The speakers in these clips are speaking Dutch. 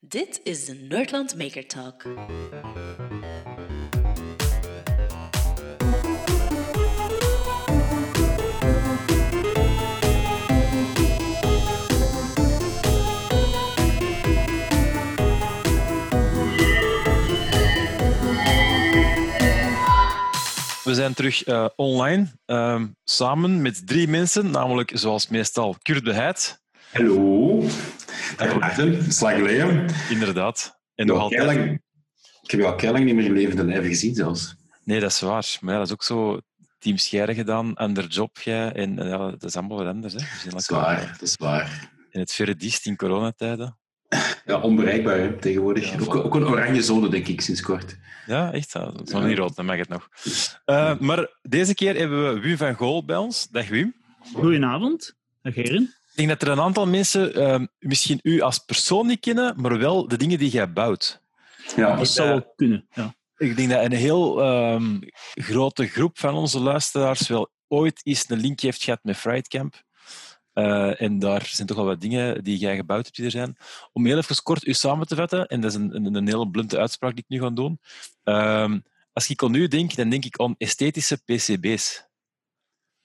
Dit is de Nerdland Maker Talk. We zijn terug eh, online, ehm, samen met drie mensen, namelijk zoals meestal Kurt de Heid, Hallo. Dag Maarten, lang geleden. inderdaad. En Ik nog altijd... keilang- ik heb je al keilang niet meer in levende lijven gezien zelfs. Nee, dat is waar. Maar ja, dat is ook zo Team Scheire gedaan, ander job, jij. En ja, dat is allemaal wat anders. Hè. Dat is waar, dat is waar. In het verre diest in coronatijden. Ja, onbereikbaar hè, tegenwoordig. Ja, ook, ook een oranje zone, denk ik, sinds kort. Ja, echt. ja. Dat is nog Ja. niet rood, dan mag het nog. Eh, maar deze keer hebben we Wim van Gool bij ons. Dag Wim. Goedenavond, dag heren. Ik denk dat er een aantal mensen ehm, misschien u als persoon niet kennen, maar wel de dingen die jij bouwt. Ja, Dat zou wel kunnen. Ja. Ik denk dat een heel ehm, grote groep van onze luisteraars wel ooit eens een linkje heeft gehad met Frightcamp. Eh, en daar zijn toch wel wat dingen die jij gebouwd hebt die er zijn. Om heel even kort u samen te vatten, en dat is een, een, een hele blunte uitspraak die ik nu ga doen. Ehm, als ik aan u denk, dan denk ik aan esthetische PCB's.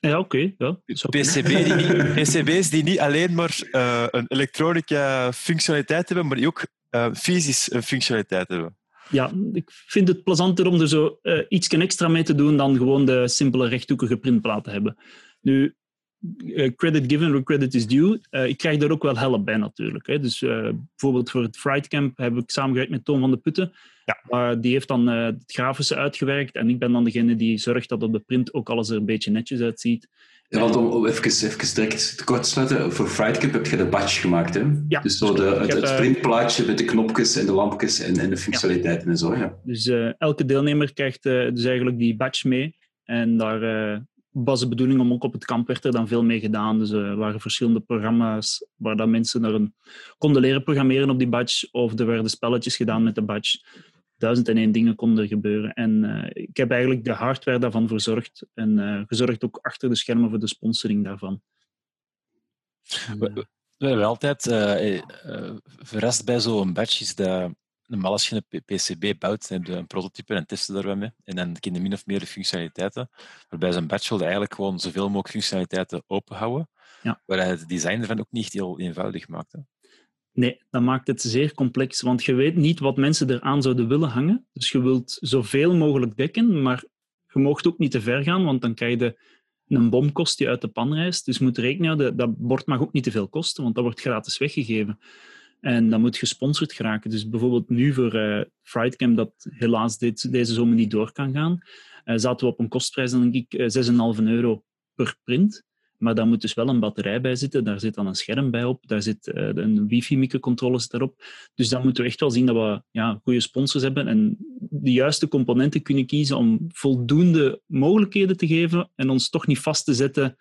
Ja, oké. ja. PCB die niet, PCB's die niet alleen maar eh, een elektronica functionaliteit hebben, maar die ook eh, fysisch een functionaliteit hebben. Ja, ik vind het plezanter om er zo eh iets extra mee te doen dan gewoon de simpele rechthoekige printplaten hebben. Nu, credit given where credit is due. Ik krijg daar ook wel help bij natuurlijk. Hè. Dus bijvoorbeeld voor het Fright Camp heb ik samengewerkt met Toon van de Putten. Ja. Maar die heeft dan eh, het grafische uitgewerkt en ik ben dan degene die zorgt dat op de print ook alles er een beetje netjes uitziet. Ja, want om, om even, even direct te kort te sluiten, voor Frightcamp heb je de badge gemaakt, hè? Ja, Dus zo de, het, eh, printplaatje met de knopjes en de lampjes en, en de functionaliteiten en zo, ja. Dus eh, elke deelnemer krijgt eh, dus eigenlijk die badge mee. En daar eh, was de bedoeling om ook op het kamp werd er dan veel mee gedaan. Dus er waren verschillende programma's waar dat mensen naar een, konden leren programmeren op die badge. Of er werden spelletjes gedaan met de badge. Duizend en één dingen konden er gebeuren. En eh, ik heb eigenlijk de hardware daarvan verzorgd. En eh, gezorgd ook achter de schermen voor de sponsoring daarvan. En, We hebben altijd eh, verrast bij zo'n badge is dat normaal als je een PCB bouwt, dan heb je een prototype en testen daar mee. En dan ken je min of meer de functionaliteiten. Maar bij zo'n badge wil je eigenlijk gewoon zoveel mogelijk functionaliteiten open houden. Ja. Waar hij het design ervan ook niet heel eenvoudig maakt. Nee, dat maakt het zeer complex, want je weet niet wat mensen eraan zouden willen hangen. Dus je wilt zoveel mogelijk dekken, maar je mag ook niet te ver gaan, want dan krijg je een bomkost die uit de pan rijst. Dus moet rekenen dat bord mag ook niet te veel kosten, want dat wordt gratis weggegeven. En dat moet gesponsord geraken. Dus bijvoorbeeld nu voor eh Frightcamp, dat helaas dit, deze zomer niet door kan gaan, eh, zaten we op een kostprijs, dan denk ik, eh, 6,5 euro per print. Maar daar moet dus wel een batterij bij zitten, daar zit dan een scherm bij op, daar zit eh, een wifi-microcontroller daarop. Dus dan moeten we echt wel zien dat we ja, goede sponsors hebben en de juiste componenten kunnen kiezen om voldoende mogelijkheden te geven en ons toch niet vast te zetten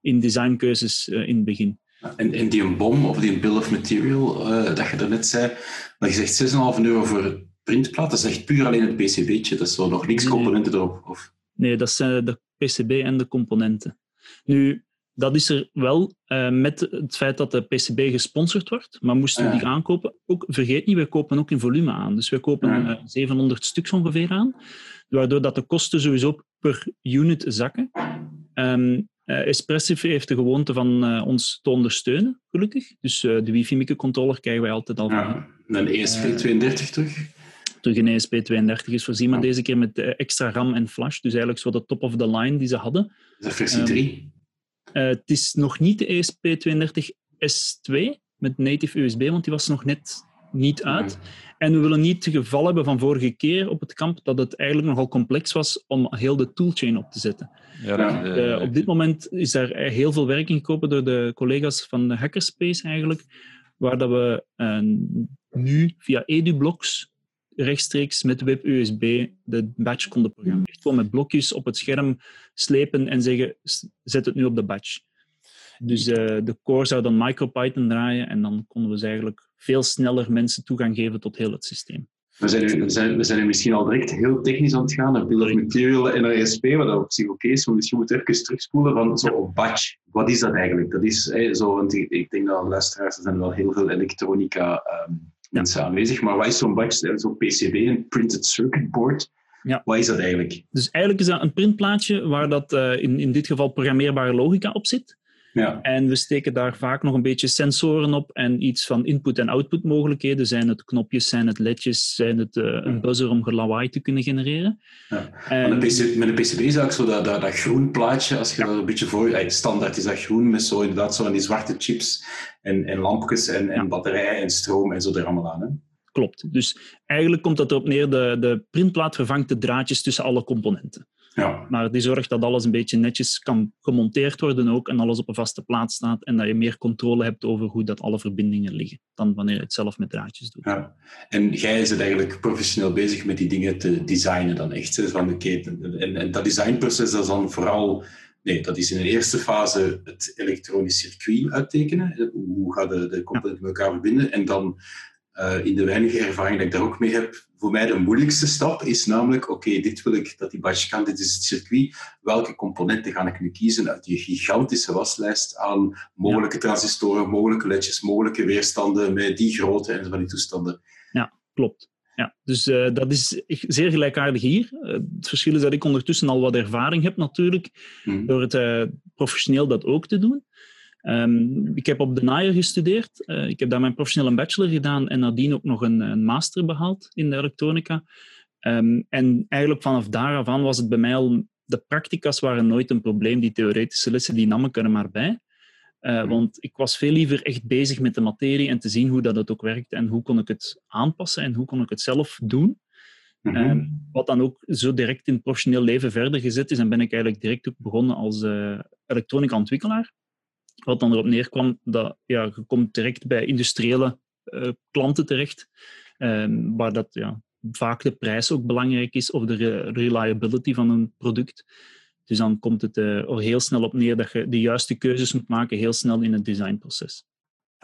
in designkeuzes eh, in het begin. En, en die een bom of die een bill of material, eh, dat je daarnet zei, maar je zegt 6,5 euro voor printplaat, dat is echt puur alleen het PCB'tje, dat is zo nog niks componenten erop. Of... Nee, dat zijn de PCB en de componenten. Nu, dat is er wel eh, met het feit dat de PCB gesponsord wordt. Maar moesten we Ja. die aankopen, ook, vergeet niet, wij kopen ook in volume aan. Dus wij kopen Ja. eh, 700 stuks ongeveer aan. Waardoor dat de kosten sowieso per unit zakken. Eh, Espressif heeft de gewoonte van eh, ons te ondersteunen, gelukkig. Dus eh, de wifi-microcontroller krijgen wij altijd al van Ja. Een ESP32 terug. terug een ESP32 is voorzien, maar deze keer met eh, extra RAM en flash. Dus eigenlijk zo de top of the line die ze hadden. Dat is versie Ehm, 3. Eh, het is nog niet de ESP32 S2 met native USB, want die was nog net niet uit. En we willen niet het geval hebben van vorige keer op het kamp dat het eigenlijk nogal complex was om heel de toolchain op te zetten. Ja, eh, Eh, op dit moment is daar heel veel werk in gekomen door de collega's van de Hackerspace eigenlijk, waar dat we nu via EduBlocks rechtstreeks met WebUSB de badge konden programmeren. Gewoon met blokjes op het scherm slepen en zeggen, "S- zet het nu op de badge. Dus eh, de core zou dan MicroPython draaien en dan konden we dus eigenlijk veel sneller mensen toegang geven tot heel het systeem. We zijn, we, zijn, we zijn misschien al direct heel technisch aan het gaan bill of material en ESP, wat dat op zich oké is, maar misschien moeten we even terugspoelen van zo op badge. Wat is dat eigenlijk? Dat is zo, want ik, ik denk dat luisteraars, er zijn wel heel veel elektronica ehm, mensen aanwezig. Maar wat is zo'n badge, zo'n PCB, een printed circuit board? Ja. Wat is dat eigenlijk? Dus eigenlijk is dat een printplaatje waar dat, uh, in, in dit geval programmeerbare logica op zit. Ja. En we steken daar vaak nog een beetje sensoren op en iets van input- en output mogelijkheden. Zijn het knopjes, zijn het ledjes, zijn het uh, een buzzer om lawaai te kunnen genereren. Ja. En, met, een PC, met een PCB is ook zo dat, dat, dat groen plaatje, als je ja. dat een beetje voor... Standaard is dat groen met zo inderdaad zo van die zwarte chips en, en lampjes en, en batterijen en stroom en zo er allemaal aan. Hè? Klopt. Dus eigenlijk komt dat erop neer, de, de printplaat vervangt de draadjes tussen alle componenten. Ja. Maar die zorgt dat alles een beetje netjes kan gemonteerd worden ook en alles op een vaste plaats staat en dat je meer controle hebt over hoe dat alle verbindingen liggen dan wanneer je het zelf met draadjes doet. Ja. En jij zit eigenlijk professioneel bezig met die dingen te designen dan echt. Hè? Van, okay, en, en dat designproces dat is dan vooral... Nee, dat is in de eerste fase het elektronisch circuit uittekenen. Hoe gaan de, de componenten met elkaar verbinden? En dan uh, in de weinige ervaring dat ik daar ook mee heb, voor mij de moeilijkste stap is namelijk, oké, okay, dit wil ik dat die badge kan, dit is het circuit. Welke componenten ga ik nu kiezen uit die gigantische waslijst aan mogelijke transistoren, mogelijke ledjes, mogelijke weerstanden met die grootte en van die toestanden? Ja, klopt. Ja, dus uh, dat is zeer gelijkaardig hier. Uh, het verschil is dat ik ondertussen al wat ervaring heb natuurlijk, Hmm. door het professioneel dat ook te doen. Um, ik heb op de naaier gestudeerd. Uh, ik heb daar mijn professionele bachelor gedaan en nadien ook nog een, een master behaald in de elektronica. Um, en eigenlijk vanaf daar af aan was het bij mij al... De practica's waren nooit een probleem. Die theoretische lessen die nam ik er maar bij. Uh, mm. Want ik was veel liever echt bezig met de materie en te zien hoe dat het ook werkt en hoe kon ik het aanpassen en hoe kon ik het zelf doen. Mhm. Um, wat dan ook zo direct in het professioneel leven verder gezet is. En ben ik eigenlijk direct ook begonnen als uh, elektronica-ontwikkelaar. Wat dan erop neerkwam dat ja, je komt direct bij industriële uh, klanten terecht, um, waar dat ja, vaak de prijs ook belangrijk is of de re reliability van een product. Dus dan komt het uh, er heel snel op neer dat je de juiste keuzes moet maken, heel snel in het designproces.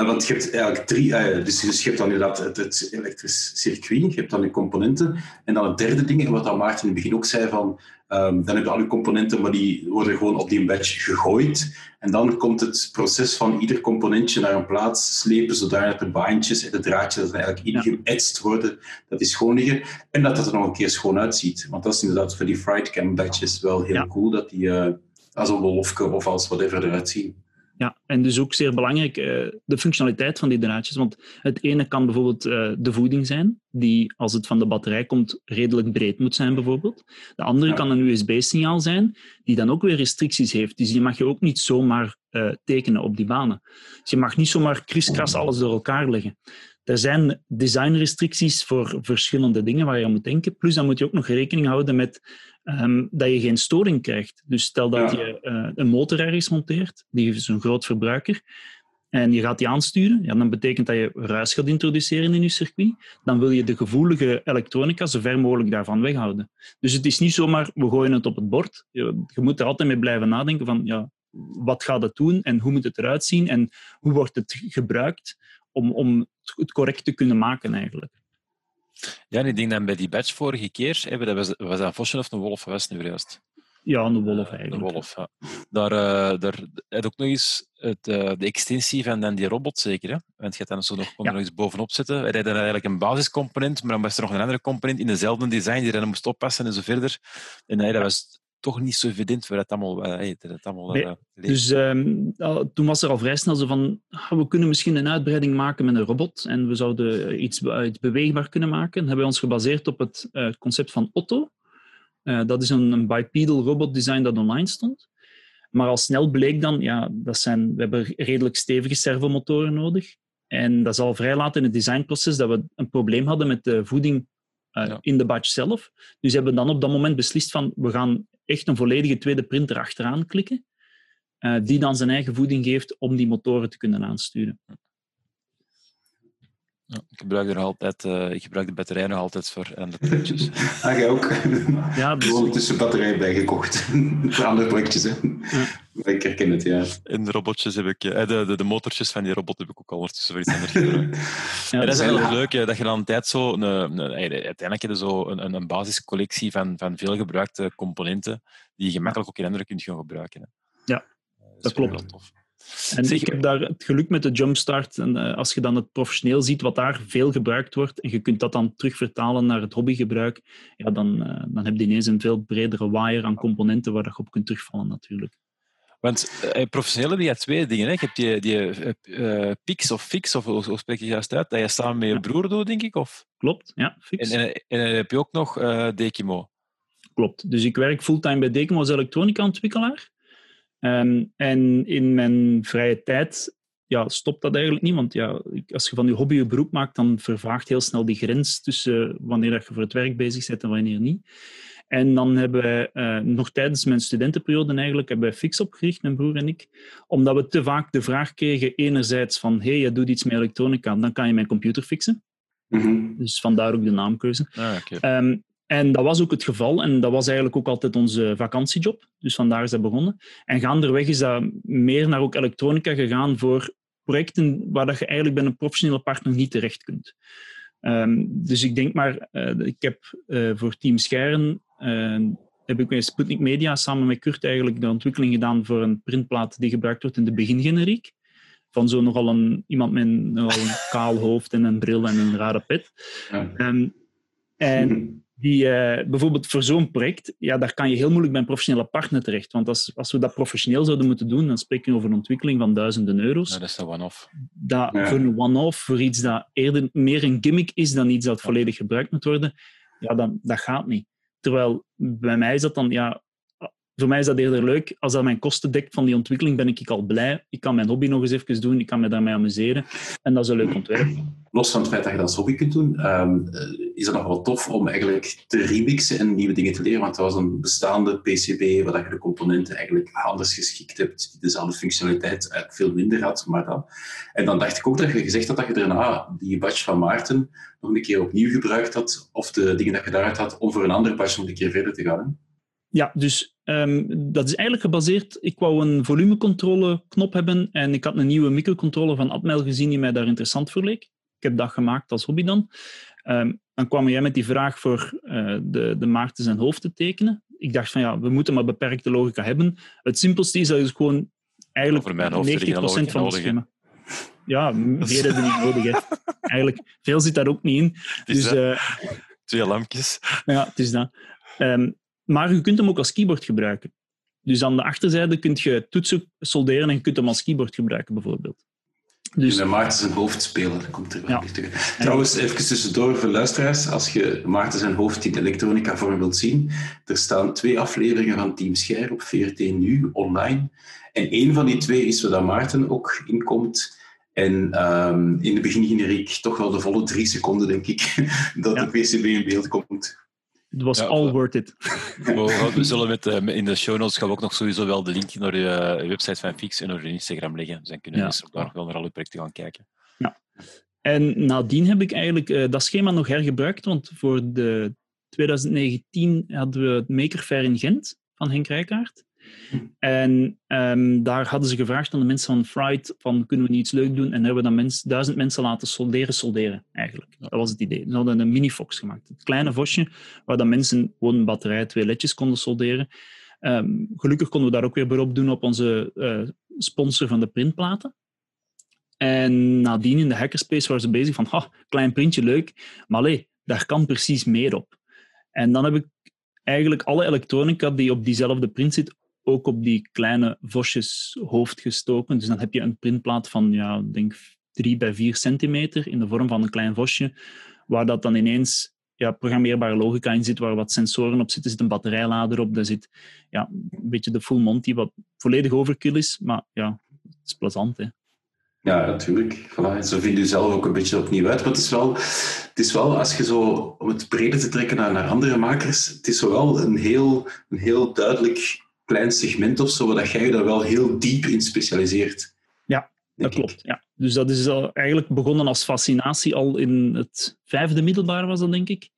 En want je hebt eigenlijk drie, uh, dus, dus je hebt dan inderdaad het, het elektrisch circuit, je hebt dan je componenten, en dan het derde ding, en wat dan Maarten in het begin ook zei, van, um, dan heb je al je componenten, maar die worden gewoon op die badge gegooid, en dan komt het proces van ieder componentje naar een plaats slepen, zodat de baantjes en de draadjes eigenlijk ingeëtst worden, dat is schoon liggen, en dat het er nog een keer schoon uitziet. Want dat is inderdaad voor die friedcam badges wel heel Ja. cool, dat die uh, als een wolfje of als whatever eruit zien. Ja, en dus ook zeer belangrijk uh, de functionaliteit van die draadjes. Want het ene kan bijvoorbeeld uh, de voeding zijn, die als het van de batterij komt redelijk breed moet zijn bijvoorbeeld. De andere Ja. kan een USB-signaal zijn, die dan ook weer restricties heeft. Dus die mag je ook niet zomaar uh, tekenen op die banen. Dus je mag niet zomaar kriskras alles door elkaar leggen. Er zijn designrestricties voor verschillende dingen waar je aan moet denken. Plus dan moet je ook nog rekening houden met um, dat je geen storing krijgt. Dus stel dat Ja. je uh, een motor ergens monteert, die is een groot verbruiker, en je gaat die aansturen, ja, dan betekent dat je ruis gaat introduceren in je circuit. Dan wil je de gevoelige elektronica zo ver mogelijk daarvan weghouden. Dus het is niet zomaar, we gooien het op het bord. Je, je moet er altijd mee blijven nadenken van, ja, wat gaat het doen en hoe moet het eruit zien en hoe wordt het gebruikt om, om het correct te kunnen maken eigenlijk. Ja, en ik denk dat bij die badge vorige keer, hè, dat was, was dat een vosje of een wolf geweest nu juist? Ja, een wolf eigenlijk. Een wolf, ja. Daar, uh, daar had ook nog eens het, uh, de extensie van dan die robot zeker, hè? Want je hebt dan zo nog, kon er nog eens bovenop zetten. Hij had dan eigenlijk een basiscomponent, maar dan was er nog een andere component in dezelfde design die dan moest oppassen en zo verder. En nee, dat was toch niet zo evident waar het allemaal, uh, hey, dat het allemaal Nee, uh, leek. Dus um, al, toen was er al vrij snel zo van, ah, we kunnen misschien een uitbreiding maken met een robot en we zouden iets, be- iets beweegbaar kunnen maken. Dan hebben we ons gebaseerd op het uh, concept van Otto. Uh, dat is een, een bipedal robot design dat online stond. Maar al snel bleek dan, ja, dat zijn, we hebben redelijk stevige servomotoren nodig. En dat is al vrij laat in het designproces dat we een probleem hadden met de voeding uh, Ja. in de badge zelf. Dus hebben dan op dat moment beslist van, we gaan echt een volledige tweede printer achteraan klikken, uh, die dan zijn eigen voeding geeft om die motoren te kunnen aansturen. Ja, ik gebruik er altijd, uh, ik gebruik de batterij nog altijd voor en de puntjes. Ah, jij ook? Ja, dus- Gewoon tussen batterijen bijgekocht. voor andere projectjes, hè. Ik herken het, ja. En de robotjes heb ik, eh, de, de, de motortjes van die robot heb ik ook al ondertussen voor iets anders gebruikt. ja, En dat is eigenlijk leuk, hè, dat je dan een tijd zo... Een, een, uiteindelijk heb je zo een, een, een basiscollectie van, van veel gebruikte componenten die je gemakkelijk ook in andere kunt gaan gebruiken. Hè. Ja, Eh, dat vind ik klopt. wel tof. En ik heb daar het geluk met de Jumpstart. En eh, als je dan het professioneel ziet wat daar veel gebruikt wordt, en je kunt dat dan terugvertalen naar het hobbygebruik, ja, dan, eh, dan heb je ineens een veel bredere wire aan componenten waar je op kunt terugvallen natuurlijk. Want eh, professioneel heb je twee dingen. Hè. Je hebt die, die eh, eh, Pix of Fix, of hoe spreek je juist uit, dat je samen met je broer doet, denk ik? Of? Klopt, ja, fix. En, en, en dan heb je ook nog Dekimo. Klopt. Dus ik werk fulltime bij Decimo als elektronica-ontwikkelaar. Ehm, en in mijn vrije tijd ja, stopt dat eigenlijk niet. Want ja, als je van je hobby je beroep maakt, dan vervaagt heel snel die grens tussen wanneer dat je voor het werk bezig bent en wanneer niet. En dan hebben wij eh, nog tijdens mijn studentenperiode eigenlijk hebben wij Fix opgericht, mijn broer en ik. Omdat we te vaak de vraag kregen, enerzijds van hé, hey, je doet iets met elektronica, dan kan je mijn computer fixen. Mhm. Dus vandaar ook de naamkeuze. Ah, oké. Ehm, en dat was ook het geval. En dat was eigenlijk ook altijd onze vakantiejob. Dus vandaar is dat begonnen. En gaandeweg is dat meer naar ook elektronica gegaan voor projecten waar dat je eigenlijk bij een professionele partner niet terecht kunt. Ehm, dus ik denk maar, eh, ik heb eh, voor Team Scheren eh, heb ik bij Sputnik Media samen met Kurt eigenlijk de ontwikkeling gedaan voor een printplaat die gebruikt wordt in de begingeneriek. Van zo nogal een, iemand met een, nogal een kaal hoofd en een bril en een rare pet. Ja. Ehm, en. die, eh, bijvoorbeeld voor zo'n project, ja, daar kan je heel moeilijk bij een professionele partner terecht. Want als, als we dat professioneel zouden moeten doen, dan spreken we over een ontwikkeling van duizenden euro's. Ja, dat is een one-off. Dat Ja. voor een one-off, voor iets dat eerder meer een gimmick is dan iets dat volledig gebruikt moet worden, ja, dan, dat gaat niet. Terwijl bij mij is dat dan, ja, voor mij is dat eerder leuk. Als dat mijn kosten dekt van die ontwikkeling, ben ik al blij. Ik kan mijn hobby nog eens even doen, ik kan me daarmee amuseren. En dat is een leuk ontwerp. Los van het feit dat je dat als hobby kunt doen, ehm, eh, is het nog wel tof om eigenlijk te remixen en nieuwe dingen te leren. Want dat was een bestaande PCB waar je de componenten eigenlijk anders geschikt hebt, die dezelfde functionaliteit eigenlijk veel minder had. Maar dan. En dan dacht ik ook dat je gezegd had dat je daarna die badge van Maarten nog een keer opnieuw gebruikt had, of de dingen dat je daaruit had, om voor een andere badge nog een keer verder te gaan. Ja, dus ehm, dat is eigenlijk gebaseerd. Ik wou een volumecontrole knop hebben en ik had een nieuwe microcontroller van Atmel gezien die mij daar interessant voor leek. Ik heb dat gemaakt als hobby dan. Ehm, dan kwam jij met die vraag voor eh, de, de Maarten zijn hoofd te tekenen. Ik dacht van ja, we moeten maar beperkte logica hebben. Het simpelste is dat je gewoon eigenlijk mijn hoofd 90% heb je geen van het schema. Ja, meer hebben we niet nodig. Hè. Eigenlijk, veel zit daar ook niet in. Het is Dus eh, Twee lampjes. ja, het is dat. Ehm, maar je kunt hem ook als keyboard gebruiken. Dus aan de achterzijde kun je toetsen solderen en je kunt hem als keyboard gebruiken, bijvoorbeeld. Dus met Maarten zijn hoofd spelen, dat komt er wel Ja. niet tegen. Trouwens, even tussendoor voor luisteraars, als je Maarten zijn hoofd in elektronica vorm wilt zien, er staan twee afleveringen van Team Scher op VRT Nu online. En één van die twee is waar dat Maarten ook in komt. En ehm, in de begingeneriek toch wel de volle drie seconden, denk ik, dat Ja. de PCB in beeld komt. Het was Ja, all worth it. We, we zullen met, eh, in de show notes gaan we ook nog sowieso wel de link naar je website van Fix en naar je Instagram leggen. Dus dan kunnen Ja. mensen ook daar nog wel naar alle projecten gaan kijken. En nadien heb ik eigenlijk eh, dat schema nog hergebruikt, want voor de 2019 hadden we het Maker Fair in Gent van Henk Rijkaard. En ehm, daar hadden ze gevraagd aan de mensen van Fright van kunnen we niet iets leuk doen? En hebben we dan mens, duizend mensen laten solderen, solderen eigenlijk. Dat was het idee. Ze hadden een mini-fox gemaakt. Het kleine vosje waar dan mensen gewoon een batterij, twee ledjes konden solderen. Ehm, gelukkig konden we daar ook weer beroep doen op onze eh, sponsor van de printplaten. En nadien in de hackerspace waren ze bezig van, ha, klein printje, leuk, maar allee, daar kan precies meer op. En dan heb ik eigenlijk alle elektronica die op diezelfde print zit, ook op die kleine vosjes hoofd gestoken. Dus dan heb je een printplaat van, ja, denk 3 bij 4 centimeter in de vorm van een klein vosje, waar dat dan ineens ja, programmeerbare logica in zit, waar wat sensoren op zitten, zit een batterijlader op, daar zit ja, een beetje de full Monty, wat volledig overkill is, maar ja, het is plezant, hè. Ja, natuurlijk. Zo vind je zelf ook een beetje opnieuw uit. Maar het is wel, het is wel als je zo, om het breder te trekken naar, naar andere makers, het is wel een heel, een heel duidelijk klein segment of zo, dat jij je daar wel heel diep in specialiseert. Ja, Dat ik. klopt, ja. Dus dat is al eigenlijk begonnen als fascinatie al in het vijfde middelbaar was dat, denk ik.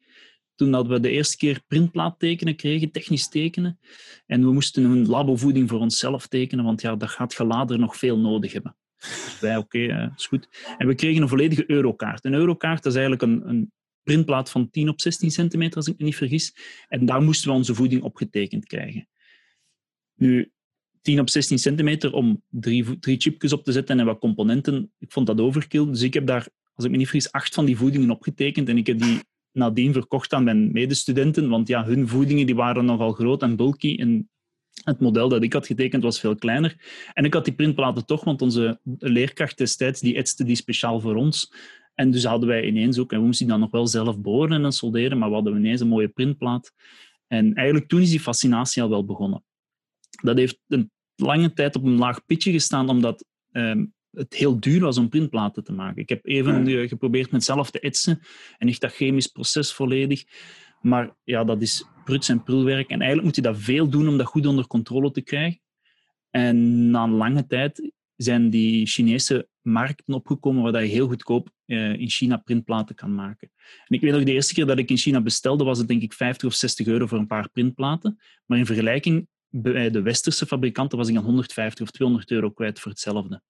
Toen dat we de eerste keer printplaat tekenen kregen, technisch tekenen. En we moesten een labovoeding voor onszelf tekenen, want ja, dat gaat je later nog veel nodig hebben. Dus wij, oké, eh, is goed. En we kregen een volledige eurokaart. Een eurokaart dat is eigenlijk een, een printplaat van 10 op 16 centimeter, als ik me niet vergis. En daar moesten we onze voeding op getekend krijgen. Nu, 10 op 16 centimeter om drie, drie chipjes op te zetten en wat componenten. Ik vond dat overkill. Dus ik heb daar, als ik me niet vergis, acht van die voedingen opgetekend. En ik heb die nadien verkocht aan mijn medestudenten. Want ja, hun voedingen die waren nogal groot en bulky. En het model dat ik had getekend was veel kleiner. En ik had die printplaten toch, want onze leerkracht destijds die etste die speciaal voor ons. En dus hadden wij ineens ook, en we moesten die dan nog wel zelf boren en solderen, maar we hadden ineens een mooie printplaat. En eigenlijk toen is die fascinatie al wel begonnen. Dat heeft een lange tijd op een laag pitje gestaan, omdat ehm, het heel duur was om printplaten te maken. Ik heb even uh, geprobeerd met zelf te etsen en echt dat chemisch proces volledig. Maar ja, dat is pruts en prulwerk. En eigenlijk moet je dat veel doen om dat goed onder controle te krijgen. En na een lange tijd zijn die Chinese markten opgekomen waar je heel goedkoop uh, in China printplaten kan maken. En ik weet nog, de eerste keer dat ik in China bestelde, was het denk ik 50 of 60 euro voor een paar printplaten. Maar in vergelijking bij de westerse fabrikanten was ik dan 150 of 200 euro kwijt voor hetzelfde.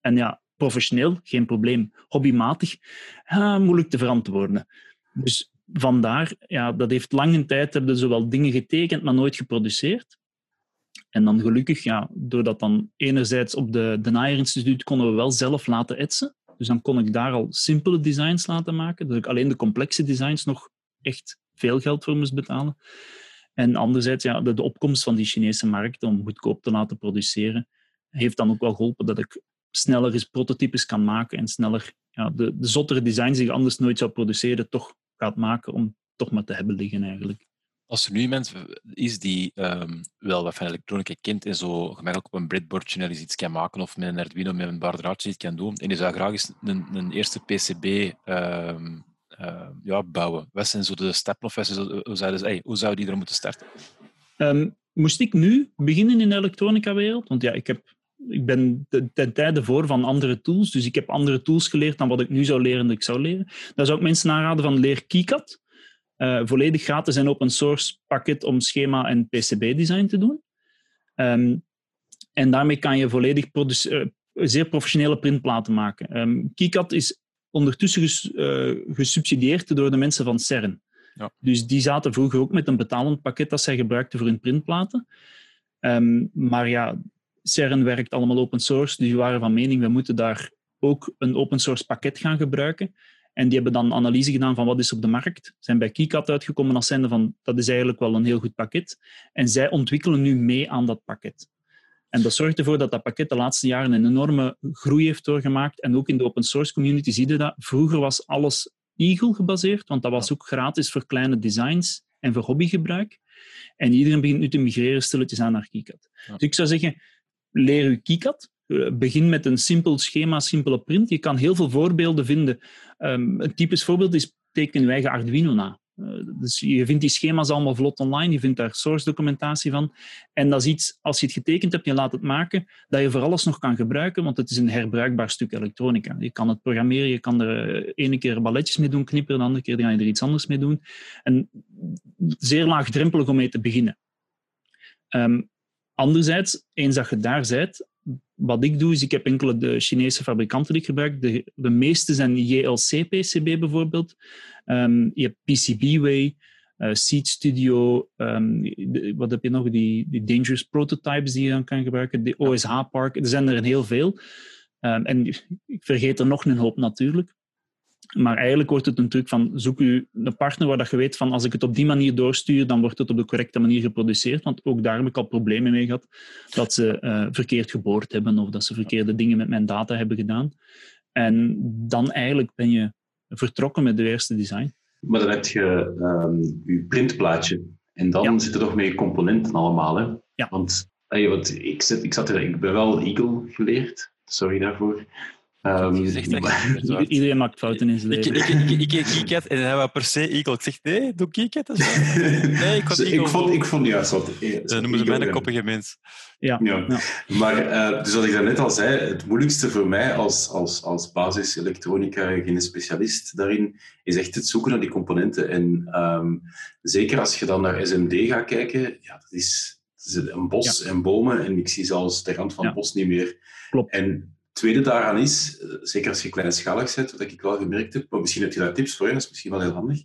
En ja, professioneel, geen probleem. Hobbymatig, ah, moeilijk te verantwoorden. Dus vandaar, ja, dat heeft lange tijd, hebben ze wel dingen getekend, maar nooit geproduceerd. En dan gelukkig, ja, doordat dan enerzijds op de Denier Instituut konden we wel zelf laten etsen. Dus dan kon ik daar al simpele designs laten maken. Dat ik alleen de complexe designs nog echt veel geld voor moest betalen. En anderzijds, ja, de, opkomst van die Chinese markt om goedkoop te laten produceren, heeft dan ook wel geholpen dat ik sneller eens prototypes kan maken en sneller ja, de, de zottere designs die je anders nooit zou produceren, toch gaat maken om toch maar te hebben liggen eigenlijk. Als er nu iemand is die um, wel wat van elektronica kent en zo gemakkelijk op een breadboardje iets kan maken of met een Arduino met een bardraadje iets kan doen en die zou graag eens een, een eerste PCB um, ehm, uh, ja, bouwen, wat zijn zo de stappen of hoe, zou, hoe zou die er moeten starten? Um, moest ik nu beginnen in de elektronica-wereld? Want ja, ik heb ik ben ten tijde voor van andere tools, dus ik heb andere tools geleerd dan wat ik nu zou leren dat ik zou leren. Dan zou ik mensen aanraden van leer KiCad. Uh, volledig gratis en open source pakket om schema en PCB-design te doen. Um, en daarmee kan je volledig uh, zeer professionele printplaten maken. Um, KiCad is ondertussen ges, uh, gesubsidieerd door de mensen van CERN. Ja. Dus die zaten vroeger ook met een betalend pakket dat zij gebruikten voor hun printplaten. Um, maar ja, CERN werkt allemaal open source, dus die waren van mening, we moeten daar ook een open source pakket gaan gebruiken. En die hebben dan analyse gedaan van wat is op de markt. Zijn bij KiCad uitgekomen als zijnde van dat is eigenlijk wel een heel goed pakket. En zij ontwikkelen nu mee aan dat pakket. En dat zorgt ervoor dat dat pakket de laatste jaren een enorme groei heeft doorgemaakt. En ook in de open source community zie je dat. Vroeger was alles Eagle gebaseerd, want dat was ook gratis voor kleine designs en voor hobbygebruik. En iedereen begint nu te migreren stilletjes aan naar KiCad. Dus ik zou zeggen, leer u KiCad. Begin met een simpel schema, simpele print. Je kan heel veel voorbeelden vinden. Um, een typisch voorbeeld is teken uw eigen Arduino na. Uh, dus je vindt die schema's allemaal vlot online, je vindt daar source documentatie van. En dat is iets, als je het getekend hebt, je laat het maken, dat je voor alles nog kan gebruiken, want het is een herbruikbaar stuk elektronica. Je kan het programmeren, je kan er eh, ene keer balletjes mee doen, knipperen, de andere keer ga je er iets anders mee doen. En zeer laagdrempelig om mee te beginnen. Um, Anderzijds, eens dat je daar bent, wat ik doe, is ik heb enkele de Chinese fabrikanten die ik gebruik. De, de meeste zijn JLC-PCB bijvoorbeeld. Um, je hebt PCBWay, uh, Seed Studio, um, wat heb je nog? Die, die Dangerous Prototypes die je dan kan gebruiken. De OSH Park, er zijn er heel veel. Um, en ik vergeet er nog een hoop natuurlijk. Maar eigenlijk wordt het een truc van zoek u een partner waar dat je weet van als ik het op die manier doorstuur, dan wordt het op de correcte manier geproduceerd. Want ook daar heb ik al problemen mee gehad. Dat ze uh, verkeerd geboord hebben of dat ze verkeerde dingen met mijn data hebben gedaan. En dan eigenlijk ben je vertrokken met de eerste design. Maar dan heb je um, je printplaatje. En dan ja. zitten er nog meer componenten allemaal. Hè? Ja. Want hey, wat, ik, zit, ik, zat er, ik ben wel Eagle geleerd. Sorry daarvoor. Um, Iedereen maakt fouten in zijn leven. Ik, ik, ik, en hij wou per se Eagle. Ik zeg, nee, doe KiCad. Nee, ik, ik vond, ik vond juist wat... Ze noemen ze mij een koppige mens. Ja. ja. ja. Maar, uh, dus wat ik daarnet al zei, het moeilijkste voor mij als, als, als basis elektronica, geen specialist daarin, is echt het zoeken naar die componenten. En um, zeker als je dan naar SMD gaat kijken, ja, dat is, dat is een bos ja. en bomen en ik zie zelfs de rand van het bos niet meer. Klopt. En tweede daaraan is, eh, zeker als je kleinschalig zet, wat ik wel gemerkt heb, maar misschien heb je daar tips voor, dat is misschien wel heel handig,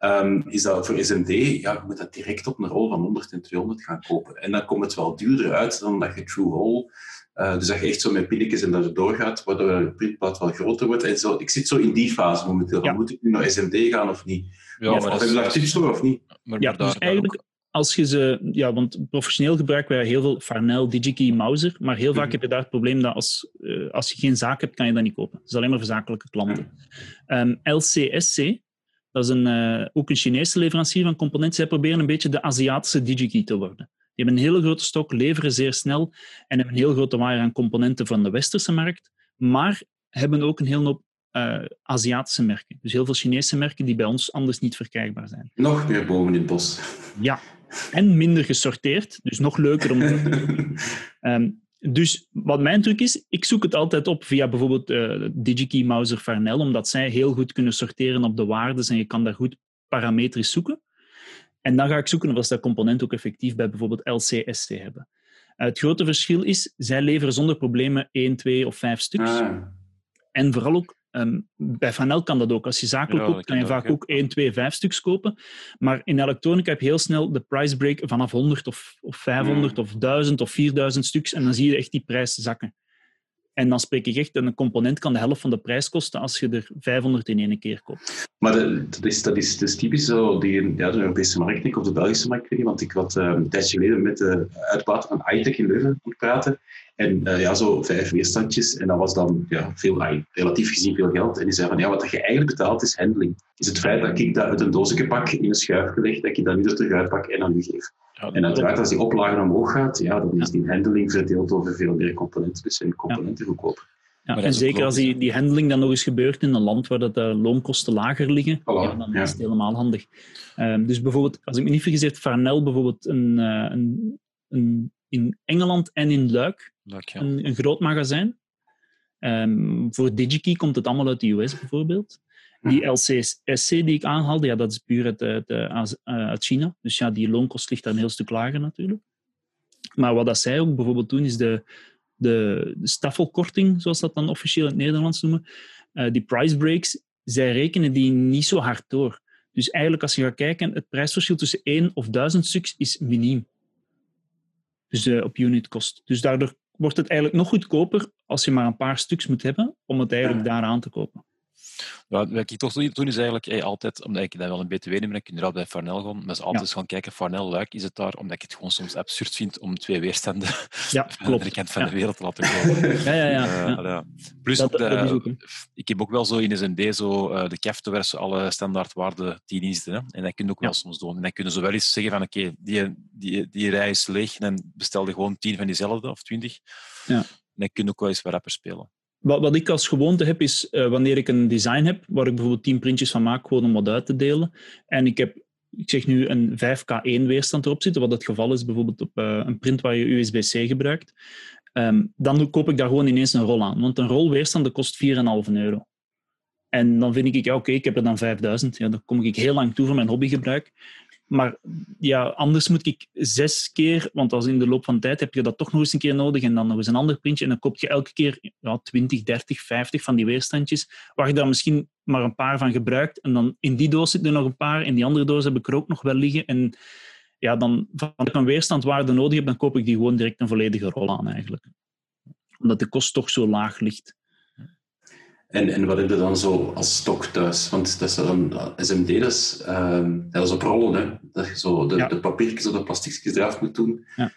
um, is dat voor SMD, ja, je moet dat direct op een rol van 100 en 200 gaan kopen. En dan komt het wel duurder uit dan dat je True Hole, uh, dus dat je echt zo met pilletjes en dat het doorgaat, waardoor de printplaat wel groter wordt. En zo, ik zit zo in die fase momenteel. Ja. Moet ik nu naar SMD gaan of niet? Ja, maar of heb je daar tips voor of niet? Maar, ja, dus eigenlijk als je ze, ja, want professioneel gebruiken wij heel veel Farnell, DigiKey, Mouser, maar heel vaak mhm. heb je daar het probleem dat als, uh, als je geen zaak hebt, kan je dat niet kopen. Dat is alleen maar voor zakelijke klanten. Um, ehm, LCSC, dat is een, uh, ook een Chinese leverancier van componenten. Zij proberen een beetje de Aziatische DigiKey te worden. Die hebben een hele grote stok, leveren zeer snel en hebben een heel grote waarde aan componenten van de westerse markt, maar hebben ook een heel hoop uh, Aziatische merken. Dus heel veel Chinese merken die bij ons anders niet verkrijgbaar zijn. Nog meer boven in het bos. Ja, en minder gesorteerd. Dus nog leuker om te doen. Um, dus wat mijn truc is, ik zoek het altijd op via bijvoorbeeld uh, DigiKey, Mouser, Farnell, omdat zij heel goed kunnen sorteren op de waarden en je kan daar goed parametrisch zoeken. En dan ga ik zoeken of dat component ook effectief bij bijvoorbeeld LCST hebben. Uh, het grote verschil is, zij leveren zonder problemen 1, 2 of 5 stuks. Ah. En vooral ook Um, bij Vanel kan dat ook. Als je zakelijk koopt, kan je vaak ook 1, 2, 5 stuks kopen. Maar in elektronica heb je heel snel de price break vanaf 100 of, of 500 mm. of 1000 of 4000 stuks. En dan zie je echt die prijs zakken. En dan spreek ik echt, een component kan de helft van de prijs kosten als je er 500 in één keer koopt. Maar dat, is, dat, is, dat is typisch zo, die, ja, de Europese markt, of de Belgische markt, want ik had uh, een tijdje geleden met de uitbater van iTech in Leuven praten. En uh, ja, zo vijf weerstandjes. En dat was dan ja, veel, relatief gezien veel geld. En die zei van, ja, wat je eigenlijk betaalt is handling. Is het feit dat ik dat uit een doosje pak, in een schuif gelegd, dat ik dat weer terug uitpak en aan u geef. En uiteraard, als die oplage omhoog gaat, ja, dan is die handling verdeeld over veel meer componenten. Dus zijn componenten goedkoper. Ja, en zeker als die, die handling dan nog eens gebeurt in een land waar dat de loonkosten lager liggen, ja, dan is het helemaal handig. Um, dus bijvoorbeeld, als ik me niet vergis, heeft Farnell bijvoorbeeld een, uh, een, een, in Engeland en in Luik een, een, groot magazijn. Um, voor DigiKey komt het allemaal uit de US bijvoorbeeld. Die LCSC die ik aanhaalde, ja, dat is puur uit, uit, uit, uit China. Dus ja, die loonkost ligt daar een heel stuk lager natuurlijk. Maar wat dat zij ook bijvoorbeeld doen, is de, de, de staffelkorting, zoals dat dan officieel in het Nederlands noemen. Uh, die price breaks, zij rekenen die niet zo hard door. Dus eigenlijk, als je gaat kijken, het prijsverschil tussen 1 of 1000 stuks is miniem. Dus uh, op unit kost. Dus daardoor wordt het eigenlijk nog goedkoper als je maar een paar stuks moet hebben om het eigenlijk daar aan te kopen. Wat ik toch toen is eigenlijk hey, altijd, omdat ik dat wel een BTW neem, ik kun er al bij Farnell gaan, maar is altijd ja. gaan kijken, Farnell Luik, is het daar, omdat ik het gewoon soms absurd vind om twee weerstanden ja, van de kant van ja. de wereld te laten komen. ja, ja, ja. Uh, Plus, dat, de, dat ik heb ook wel zo in SND zo uh, de Keftoverse alle standaardwaarden 10 inzitten. Hè? En dat kun je ook wel soms doen. En dan kunnen ze wel eens zeggen van oké, okay, die, die, die rij is leeg en bestel gewoon 10 van diezelfde of 20. Ja. En dan kun je ook wel eens wat rapper spelen. Wat, wat ik als gewoonte heb, is uh, wanneer ik een design heb, waar ik bijvoorbeeld 10 printjes van maak, gewoon om wat uit te delen. En ik heb, ik zeg nu, een 5K1 weerstand erop zitten, wat het geval is bijvoorbeeld op uh, een print waar je USB-C gebruikt. Um, dan koop ik daar gewoon ineens een rol aan. Want een rol weerstand kost 4,5 euro. En dan vind ik, ja, oké, ik heb er dan 5000. Ja, dan kom ik heel lang toe voor mijn hobbygebruik. Maar ja, anders moet ik zes keer, want als in de loop van tijd heb je dat toch nog eens een keer nodig en dan nog eens een ander printje en dan koop je elke keer ja, 20, 30, 50 van die weerstandjes, waar je dan misschien maar een paar van gebruikt en dan in die doos zitten er nog een paar, in die andere doos heb ik er ook nog wel liggen en ja, dan van ik een weerstandwaarde nodig heb, dan koop ik die gewoon direct een volledige rol aan eigenlijk. Omdat de kost toch zo laag ligt. En, en wat heb je dan zo als stok thuis? Want dat is dan SMD, dat is, uh, dat is op rollen, hè? Dat je zo de, de papiertjes of de plasticjes eraf moet doen. Ja.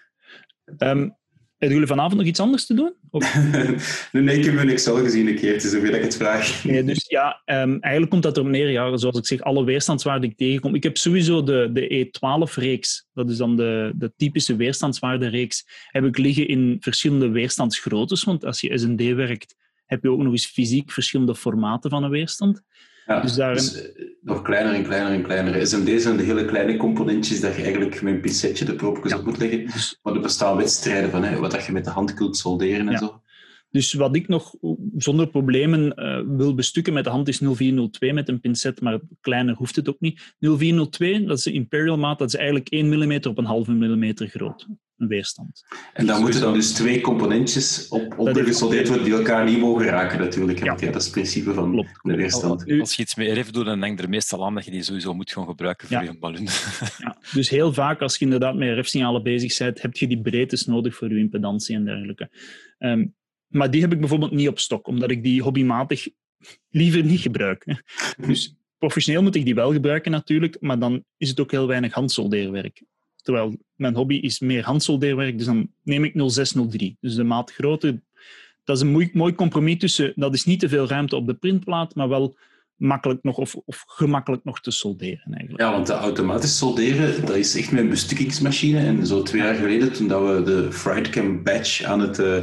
Um, hebben jullie vanavond nog iets anders te doen? nee, ik heb Excel gezien een keer, zoveel dat ik het vraag. Nee, dus ja, um, eigenlijk komt dat erop neer, ja, zoals ik zeg, alle weerstandswaarden die ik tegenkom. Ik heb sowieso de, de E12-reeks, dat is dan de, de typische weerstandswaardenreeks, heb ik liggen in verschillende weerstandsgroottes, want als je SND werkt, heb je ook nog eens fysiek verschillende formaten van een weerstand. Ja, dus, daarin... dus uh, nog kleiner en kleiner en kleiner. SMD zijn de hele kleine componentjes dat je eigenlijk met een pincetje de propjes op moet leggen. Dus... Maar er bestaan wedstrijden van, hè, wat dat je met de hand kunt solderen en ja. zo. Dus wat ik nog zonder problemen uh, wil bestukken met de hand is 0402 met een pincet, maar kleiner hoeft het ook niet. 0402, dat is de imperial maat, dat is eigenlijk 1 mm op een halve millimeter groot. Een weerstand. En dan moeten dan dus twee componentjes op, op gesoldeerd worden die elkaar niet mogen raken natuurlijk. Ja. dat is het principe van Klopt. de weerstand. Als je iets met RF doet, dan denk je er meestal aan dat je die sowieso moet gaan gebruiken voor Ja. je ballon. Ja, dus heel vaak, als je inderdaad met RF-signalen bezig bent, heb je die breedtes nodig voor je impedantie en dergelijke. Ehm, maar die heb ik bijvoorbeeld niet op stok, omdat ik die hobbymatig liever niet gebruik. Dus professioneel moet ik die wel gebruiken natuurlijk, maar dan is het ook heel weinig handsoldeerwerk. Terwijl mijn hobby is meer handsoldeerwerk, dus dan neem ik 0603. Dus de maat grootte, dat is een mooi, mooi compromis tussen, dat is niet te veel ruimte op de printplaat, maar wel makkelijk nog of, of gemakkelijk nog te solderen eigenlijk. Ja, want de automatisch solderen, dat is echt een bestukkingsmachine. En zo twee jaar geleden, toen dat we de Friedcam badge aan het eh,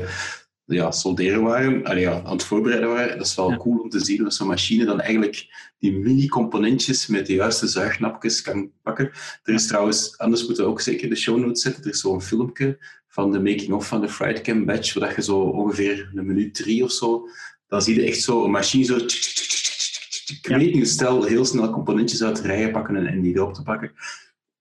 ja, solderen waren, allee, ja, aan het voorbereiden waren, dat is wel Ja. cool om te zien hoe zo'n machine dan eigenlijk die mini-componentjes met de juiste zuignapjes kan pakken. Er is trouwens, anders moeten we ook zeker de show notes zetten, er is zo'n filmpje van de making-of van de Friedcam badge, waar je zo ongeveer een minuut drie of zo, dan zie je echt zo een machine zo... Ik Ja. weet niet, stel heel snel componentjes uit de rijen pakken en, en die erop te pakken.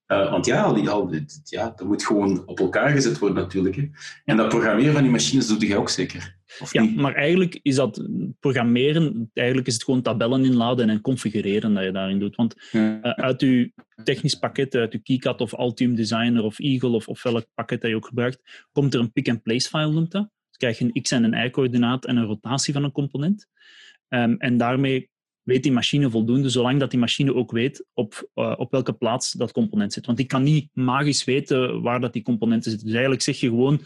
Eh, want ja, al die, al, ja, dat moet gewoon op elkaar gezet worden natuurlijk. Hè. En dat programmeren van die machines doe jij ook zeker? Of Ja, niet? maar eigenlijk is dat programmeren, eigenlijk is het gewoon tabellen inladen en configureren dat je daarin doet. Want eh, uit je technisch pakket, uit je KiCad of Altium Designer of Eagle of, of welk pakket dat je ook gebruikt, komt er een pick-and-place file, noemt dat. Dus krijg je een x- en een y-coördinaat en een rotatie van een component. Ehm, en daarmee weet die machine voldoende, zolang dat die machine ook weet op, eh, op welke plaats dat component zit. Want die kan niet magisch weten waar dat die componenten zitten. Dus eigenlijk zeg je gewoon,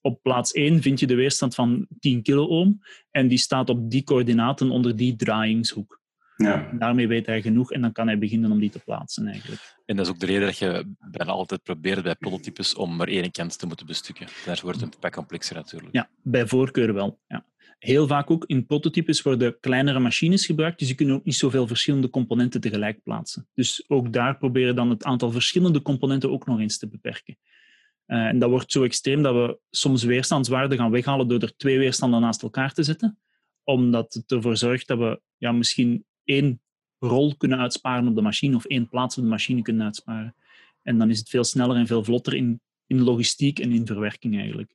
op plaats 1 vind je de weerstand van 10 kiloohm en die staat op die coördinaten onder die draaiingshoek. Ja. Daarmee weet hij genoeg en dan kan hij beginnen om die te plaatsen eigenlijk. En dat is ook de reden dat je bijna altijd probeert bij prototypes om maar één kant te moeten bestukken. Daar wordt het bij complexer natuurlijk. Ja, bij voorkeur wel. Ja. Heel vaak ook in prototypes worden kleinere machines gebruikt, dus je kunt ook niet zoveel verschillende componenten tegelijk plaatsen. Dus ook daar proberen dan het aantal verschillende componenten ook nog eens te beperken. Eh, en dat wordt zo extreem dat we soms weerstandswaarden gaan weghalen door er twee weerstanden naast elkaar te zetten, omdat het ervoor zorgt dat we ja, misschien één rol kunnen uitsparen op de machine of één plaats op de machine kunnen uitsparen. En dan is het veel sneller en veel vlotter in, in logistiek en in verwerking eigenlijk.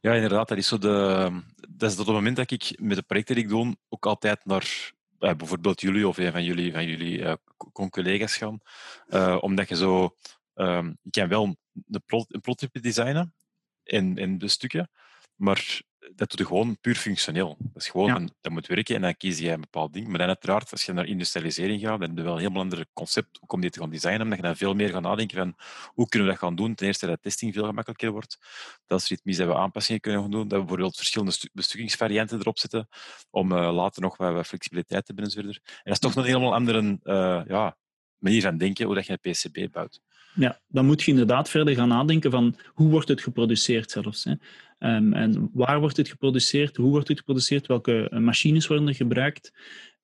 Ja, inderdaad. Dat is, zo de, dat is het moment dat ik met de projecten die ik doe ook altijd naar eh, bijvoorbeeld jullie of een van jullie, van jullie eh, co- collega's gaan. Eh, omdat je zo... ehm je kan wel een prototype designen in, in de stukken, maar dat doe je gewoon puur functioneel. Dat is gewoon, Ja. een- dat moet werken en dan kies je een bepaald ding. Maar dan uiteraard, als je naar industrialisering gaat, dan heb je wel een heel ander concept ook om die te gaan designen, omdat je dan veel meer gaat nadenken van hoe kunnen we dat gaan doen. Ten eerste dat testing veel gemakkelijker wordt. Dat als er iets mis is, dat we aanpassingen kunnen gaan doen. Dat we bijvoorbeeld verschillende stu- bestukkingsvarianten erop zetten, om eh, later nog wat, wat flexibiliteit te hebben enzovoort. En dat is toch een helemaal andere eh, ja, manier van denken, hoe dat je een PCB bouwt. Ja, dan moet je inderdaad verder gaan nadenken van hoe wordt het geproduceerd zelfs. Hè? Ehm, en waar wordt het geproduceerd? Hoe wordt het geproduceerd? Welke eh, machines worden er gebruikt?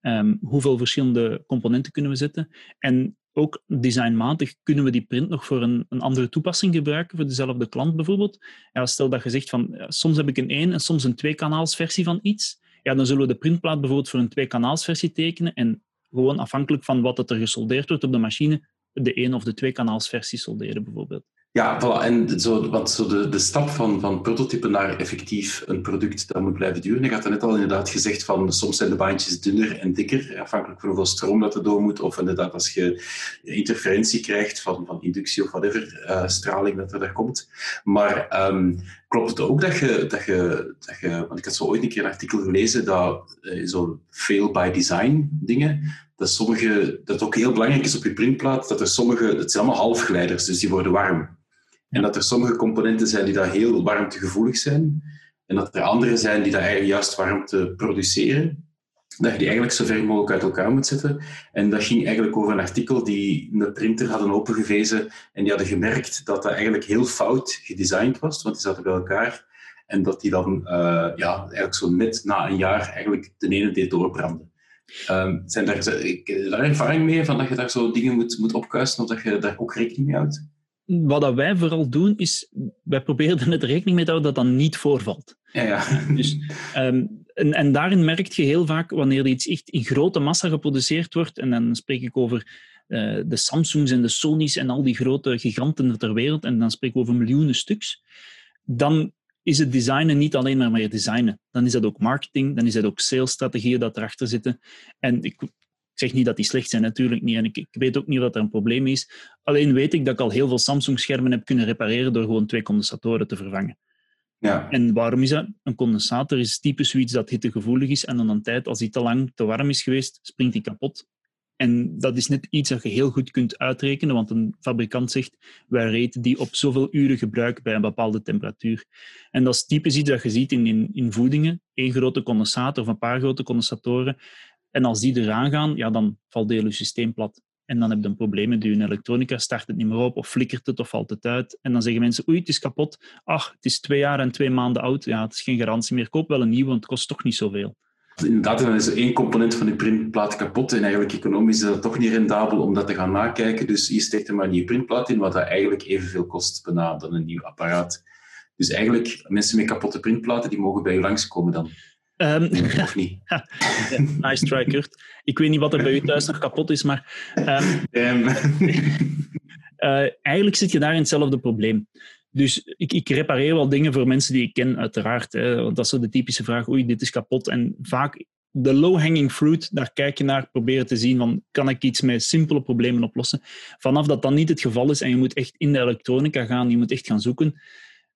Ehm, hoeveel verschillende componenten kunnen we zetten? En ook designmatig kunnen we die print nog voor een, een andere toepassing gebruiken, voor dezelfde klant bijvoorbeeld. Stel dat je zegt van soms heb ik een één en soms een tweekanaalsversie van iets. Ja, dan zullen we de printplaat bijvoorbeeld voor een tweekanaalsversie tekenen en gewoon afhankelijk van wat er gesoldeerd wordt op de machine, de één of de twee kanaalsversie solderen bijvoorbeeld. Ja. En zo, want zo de, de stap van, van prototype naar effectief een product, dat moet blijven duren. Je had net al inderdaad gezegd van soms zijn de baantjes dunner en dikker, afhankelijk van hoeveel stroom dat er door moet. Of inderdaad als je interferentie krijgt van, van inductie of whatever, eh, straling dat er daar komt. Maar ehm, klopt het ook dat je, dat, je, dat je, want ik had zo ooit een keer een artikel gelezen dat eh, zo fail by design dingen, dat sommige, dat ook heel belangrijk is op je printplaat, dat er sommige, het zijn allemaal halfgeleiders, dus die worden warm. En dat er sommige componenten zijn die daar heel warmtegevoelig zijn. En dat er andere zijn die daar juist warmte produceren. Dat je die eigenlijk zo ver mogelijk uit elkaar moet zetten. En dat ging eigenlijk over een artikel die een printer hadden opengevezen. En die hadden gemerkt dat dat eigenlijk heel fout gedesigned was, want die zaten bij elkaar. En dat die dan eh, ja, eigenlijk zo net na een jaar eigenlijk de ene deed doorbranden. Ehm, zijn daar, ik, daar ervaring mee van dat je daar zo dingen moet, moet opkuisen of dat je daar ook rekening mee houdt? Wat dat wij vooral doen, is wij proberen er net rekening mee te houden dat dat niet voorvalt. Ja, ja. Dus, ehm, en, en daarin merk je heel vaak, wanneer er iets echt in grote massa geproduceerd wordt, en dan spreek ik over eh, de Samsungs en de Sony's en al die grote giganten ter wereld, en dan spreken we over miljoenen stuks, dan is het designen niet alleen maar meer designen. Dan is dat ook marketing, dan is dat ook salesstrategieën dat erachter zitten. En ik, zeg niet dat die slecht zijn, natuurlijk niet. En ik, ik, weet ook niet dat er een probleem is. Alleen weet ik dat ik al heel veel Samsung-schermen heb kunnen repareren door gewoon twee condensatoren te vervangen. Ja. En waarom is dat? Een condensator is typisch zoiets dat hittegevoelig is en dan een tijd, als die te lang te warm is geweest, springt die kapot. En dat is net iets dat je heel goed kunt uitrekenen, want een fabrikant zegt, wij reten die op zoveel uren gebruik bij een bepaalde temperatuur. En dat is typisch iets dat je ziet in, in, in voedingen. Eén grote condensator of een paar grote condensatoren. En als die eraan gaan, ja, dan valt heel je systeem plat. En dan heb je een probleem met je elektronica, start het niet meer op, of flikkert het, of valt het uit. En dan zeggen mensen, oei, het is kapot. Ach, het is twee jaar en twee maanden oud. Ja, het is geen garantie meer. Koop wel een nieuwe, want het kost toch niet zoveel. Inderdaad, dan is één component van die printplaat kapot. En eigenlijk economisch is dat toch niet rendabel om dat te gaan nakijken. Dus je steekt er maar een nieuwe printplaat in, wat dat eigenlijk evenveel kost bijna dan een nieuw apparaat. Dus eigenlijk, mensen met kapotte printplaten, die mogen bij je langskomen dan. Um, of niet? nice try, Kurt. Ik weet niet wat er bij u thuis nog kapot is, maar... Um, uh, eigenlijk zit je daar in hetzelfde probleem. Dus ik, ik, repareer wel dingen voor mensen die ik ken, uiteraard. Hè, want dat is zo de typische vraag, oei, dit is kapot. En vaak de low-hanging fruit, daar kijk je naar, proberen te zien van, kan ik iets met simpele problemen oplossen? Vanaf dat dat niet het geval is en je moet echt in de elektronica gaan, je moet echt gaan zoeken,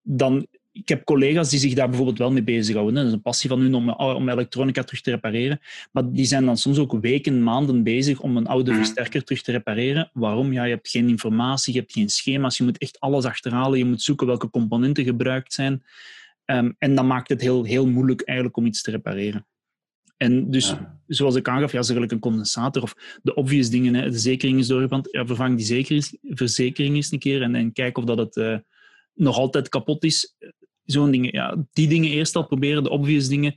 dan ik heb collega's die zich daar bijvoorbeeld wel mee bezighouden. Dat is een passie van hun om, om elektronica terug te repareren. Maar die zijn dan soms ook weken, maanden bezig om een oude mhm. versterker terug te repareren. Waarom? Ja, je hebt geen informatie, je hebt geen schema's, je moet echt alles achterhalen. Je moet zoeken welke componenten gebruikt zijn. Ehm, en dat maakt het heel, heel moeilijk eigenlijk om iets te repareren. En dus, zoals ik aangaf, ja, eigenlijk een condensator of de obvious dingen. Hè. De zekering is doorgeband. Ja, vervang die zeker, verzekering eens een keer en, en kijk of dat het uh, nog altijd kapot is zo'n dingen, ja, die dingen eerst al proberen, de obvious dingen.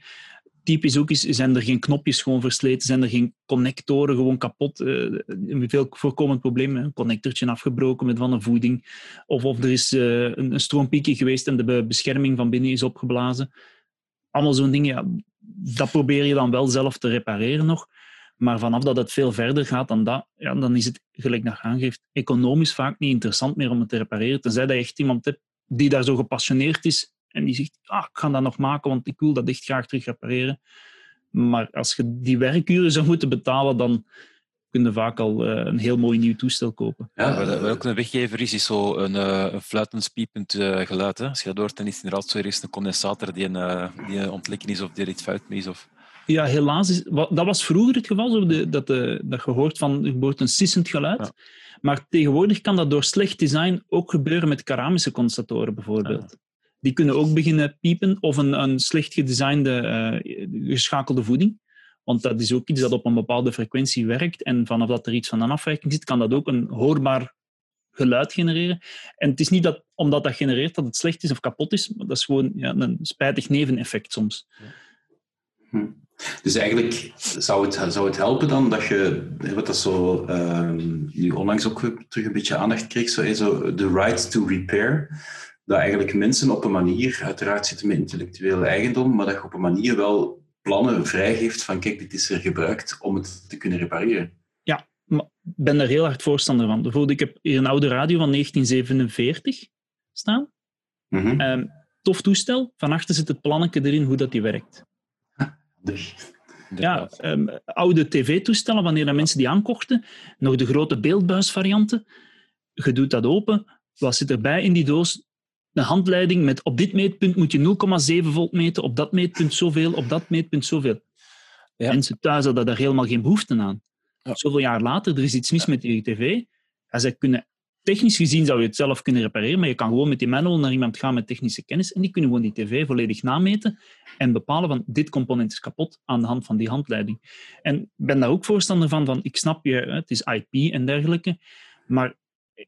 Typisch ook is, zijn er geen knopjes gewoon versleten, zijn er geen connectoren gewoon kapot. Een veel voorkomend probleem, een connectortje afgebroken met van een voeding. Of, of er is een, een stroompiekje geweest en de bescherming van binnen is opgeblazen. Allemaal zo'n dingen, ja, dat probeer je dan wel zelf te repareren nog. Maar vanaf dat het veel verder gaat dan dat, ja, dan is het, gelijk naar aangeeft, economisch vaak niet interessant meer om het te repareren. Tenzij dat je echt iemand hebt die daar zo gepassioneerd is en die zegt, ah, ik ga dat nog maken, want ik wil dat echt graag terug repareren. Maar als je die werkuren zou moeten betalen, dan kun je vaak al uh, een heel mooi nieuw toestel kopen. Ja, wat, ook een weggever is, is zo een, uh, een fluitend, piepend uh, geluid. Hè. Als je dat hoort, dan is het inderdaad zo eerst een condensator die, een, die ontlekken is of die er iets fout mee is. Of... Ja, helaas. Is, dat was vroeger het geval, zo de, dat, de, dat je hoort van er wordt een sissend geluid. Maar tegenwoordig kan dat door slecht design ook gebeuren met keramische condensatoren bijvoorbeeld die kunnen ook beginnen piepen of een, een slecht gedesignde uh, geschakelde voeding. Want dat is ook iets dat op een bepaalde frequentie werkt. En vanaf dat er iets van een afwijking zit, kan dat ook een hoorbaar geluid genereren. En het is niet dat omdat dat genereert dat het slecht is of kapot is, maar dat is gewoon ja, een spijtig neveneffect soms. Hm. Dus eigenlijk zou het, zou het helpen dan dat je, wat dat zo nu onlangs ook terug een beetje aandacht kreeg, zo, the right to repair dat eigenlijk mensen op een manier, uiteraard zitten met intellectuele eigendom, maar dat je op een manier wel plannen vrijgeeft van kijk, dit is er gebruikt om het te kunnen repareren. Ja, ik ben daar heel hard voorstander van. Bijvoorbeeld, ik heb hier een oude radio van 1947 staan. Mm -hmm. tof toestel. Van achter zit het plannetje erin hoe dat die werkt. Dus. Ja, um, oude tv-toestellen, wanneer dat mensen die aankochten, nog de grote beeldbuisvarianten. Je doet dat open. Wat zit erbij in die doos? Een handleiding met op dit meetpunt moet je 0,7 volt meten, op dat meetpunt zoveel, op dat meetpunt zoveel. Ja. Mensen thuis hadden daar helemaal geen behoefte aan. Ja. Zoveel jaar later, er is iets mis met die tv. Ja, zij kunnen, technisch gezien zou je het zelf kunnen repareren, maar je kan gewoon met die manual naar iemand gaan met technische kennis en die kunnen gewoon die tv volledig nameten en bepalen van dit component is kapot aan de hand van die handleiding. En ik ben daar ook voorstander van, van ik snap je, het is IP en dergelijke, maar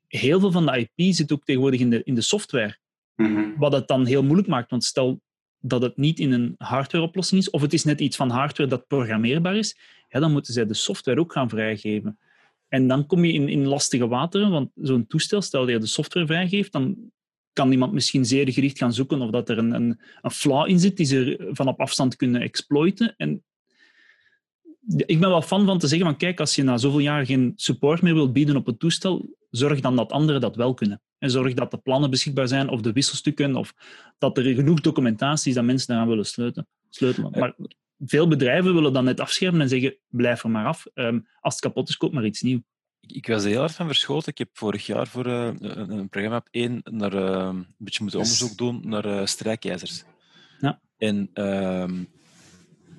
heel veel van de IP zit ook tegenwoordig in de, in de software. Mhm. Wat het dan heel moeilijk maakt, want stel dat het niet in een hardwareoplossing is, of het is net iets van hardware dat programmeerbaar is, ja, dan moeten zij de software ook gaan vrijgeven. En dan kom je in, in lastige wateren, want zo'n toestel, stel dat je de software vrijgeeft, dan kan iemand misschien zeer gericht gaan zoeken of dat er een, een, een flaw in zit die ze van op afstand kunnen exploiten. En ik ben wel fan van te zeggen van kijk, als je na zoveel jaar geen support meer wilt bieden op het toestel, zorg dan dat anderen dat wel kunnen. En zorg dat de plannen beschikbaar zijn of de wisselstukken of dat er genoeg documentatie is dat mensen daaraan willen sleutelen. sleutelen. Maar veel bedrijven willen dan net afschermen en zeggen blijf er maar af. Um, als het kapot is, koop maar iets nieuws. Ik, was er heel erg van verschoten. Ik heb vorig jaar voor uh, een, programma op één naar, uh, een beetje moeten onderzoek doen naar uh, strijkijzers. Ja. En ehm,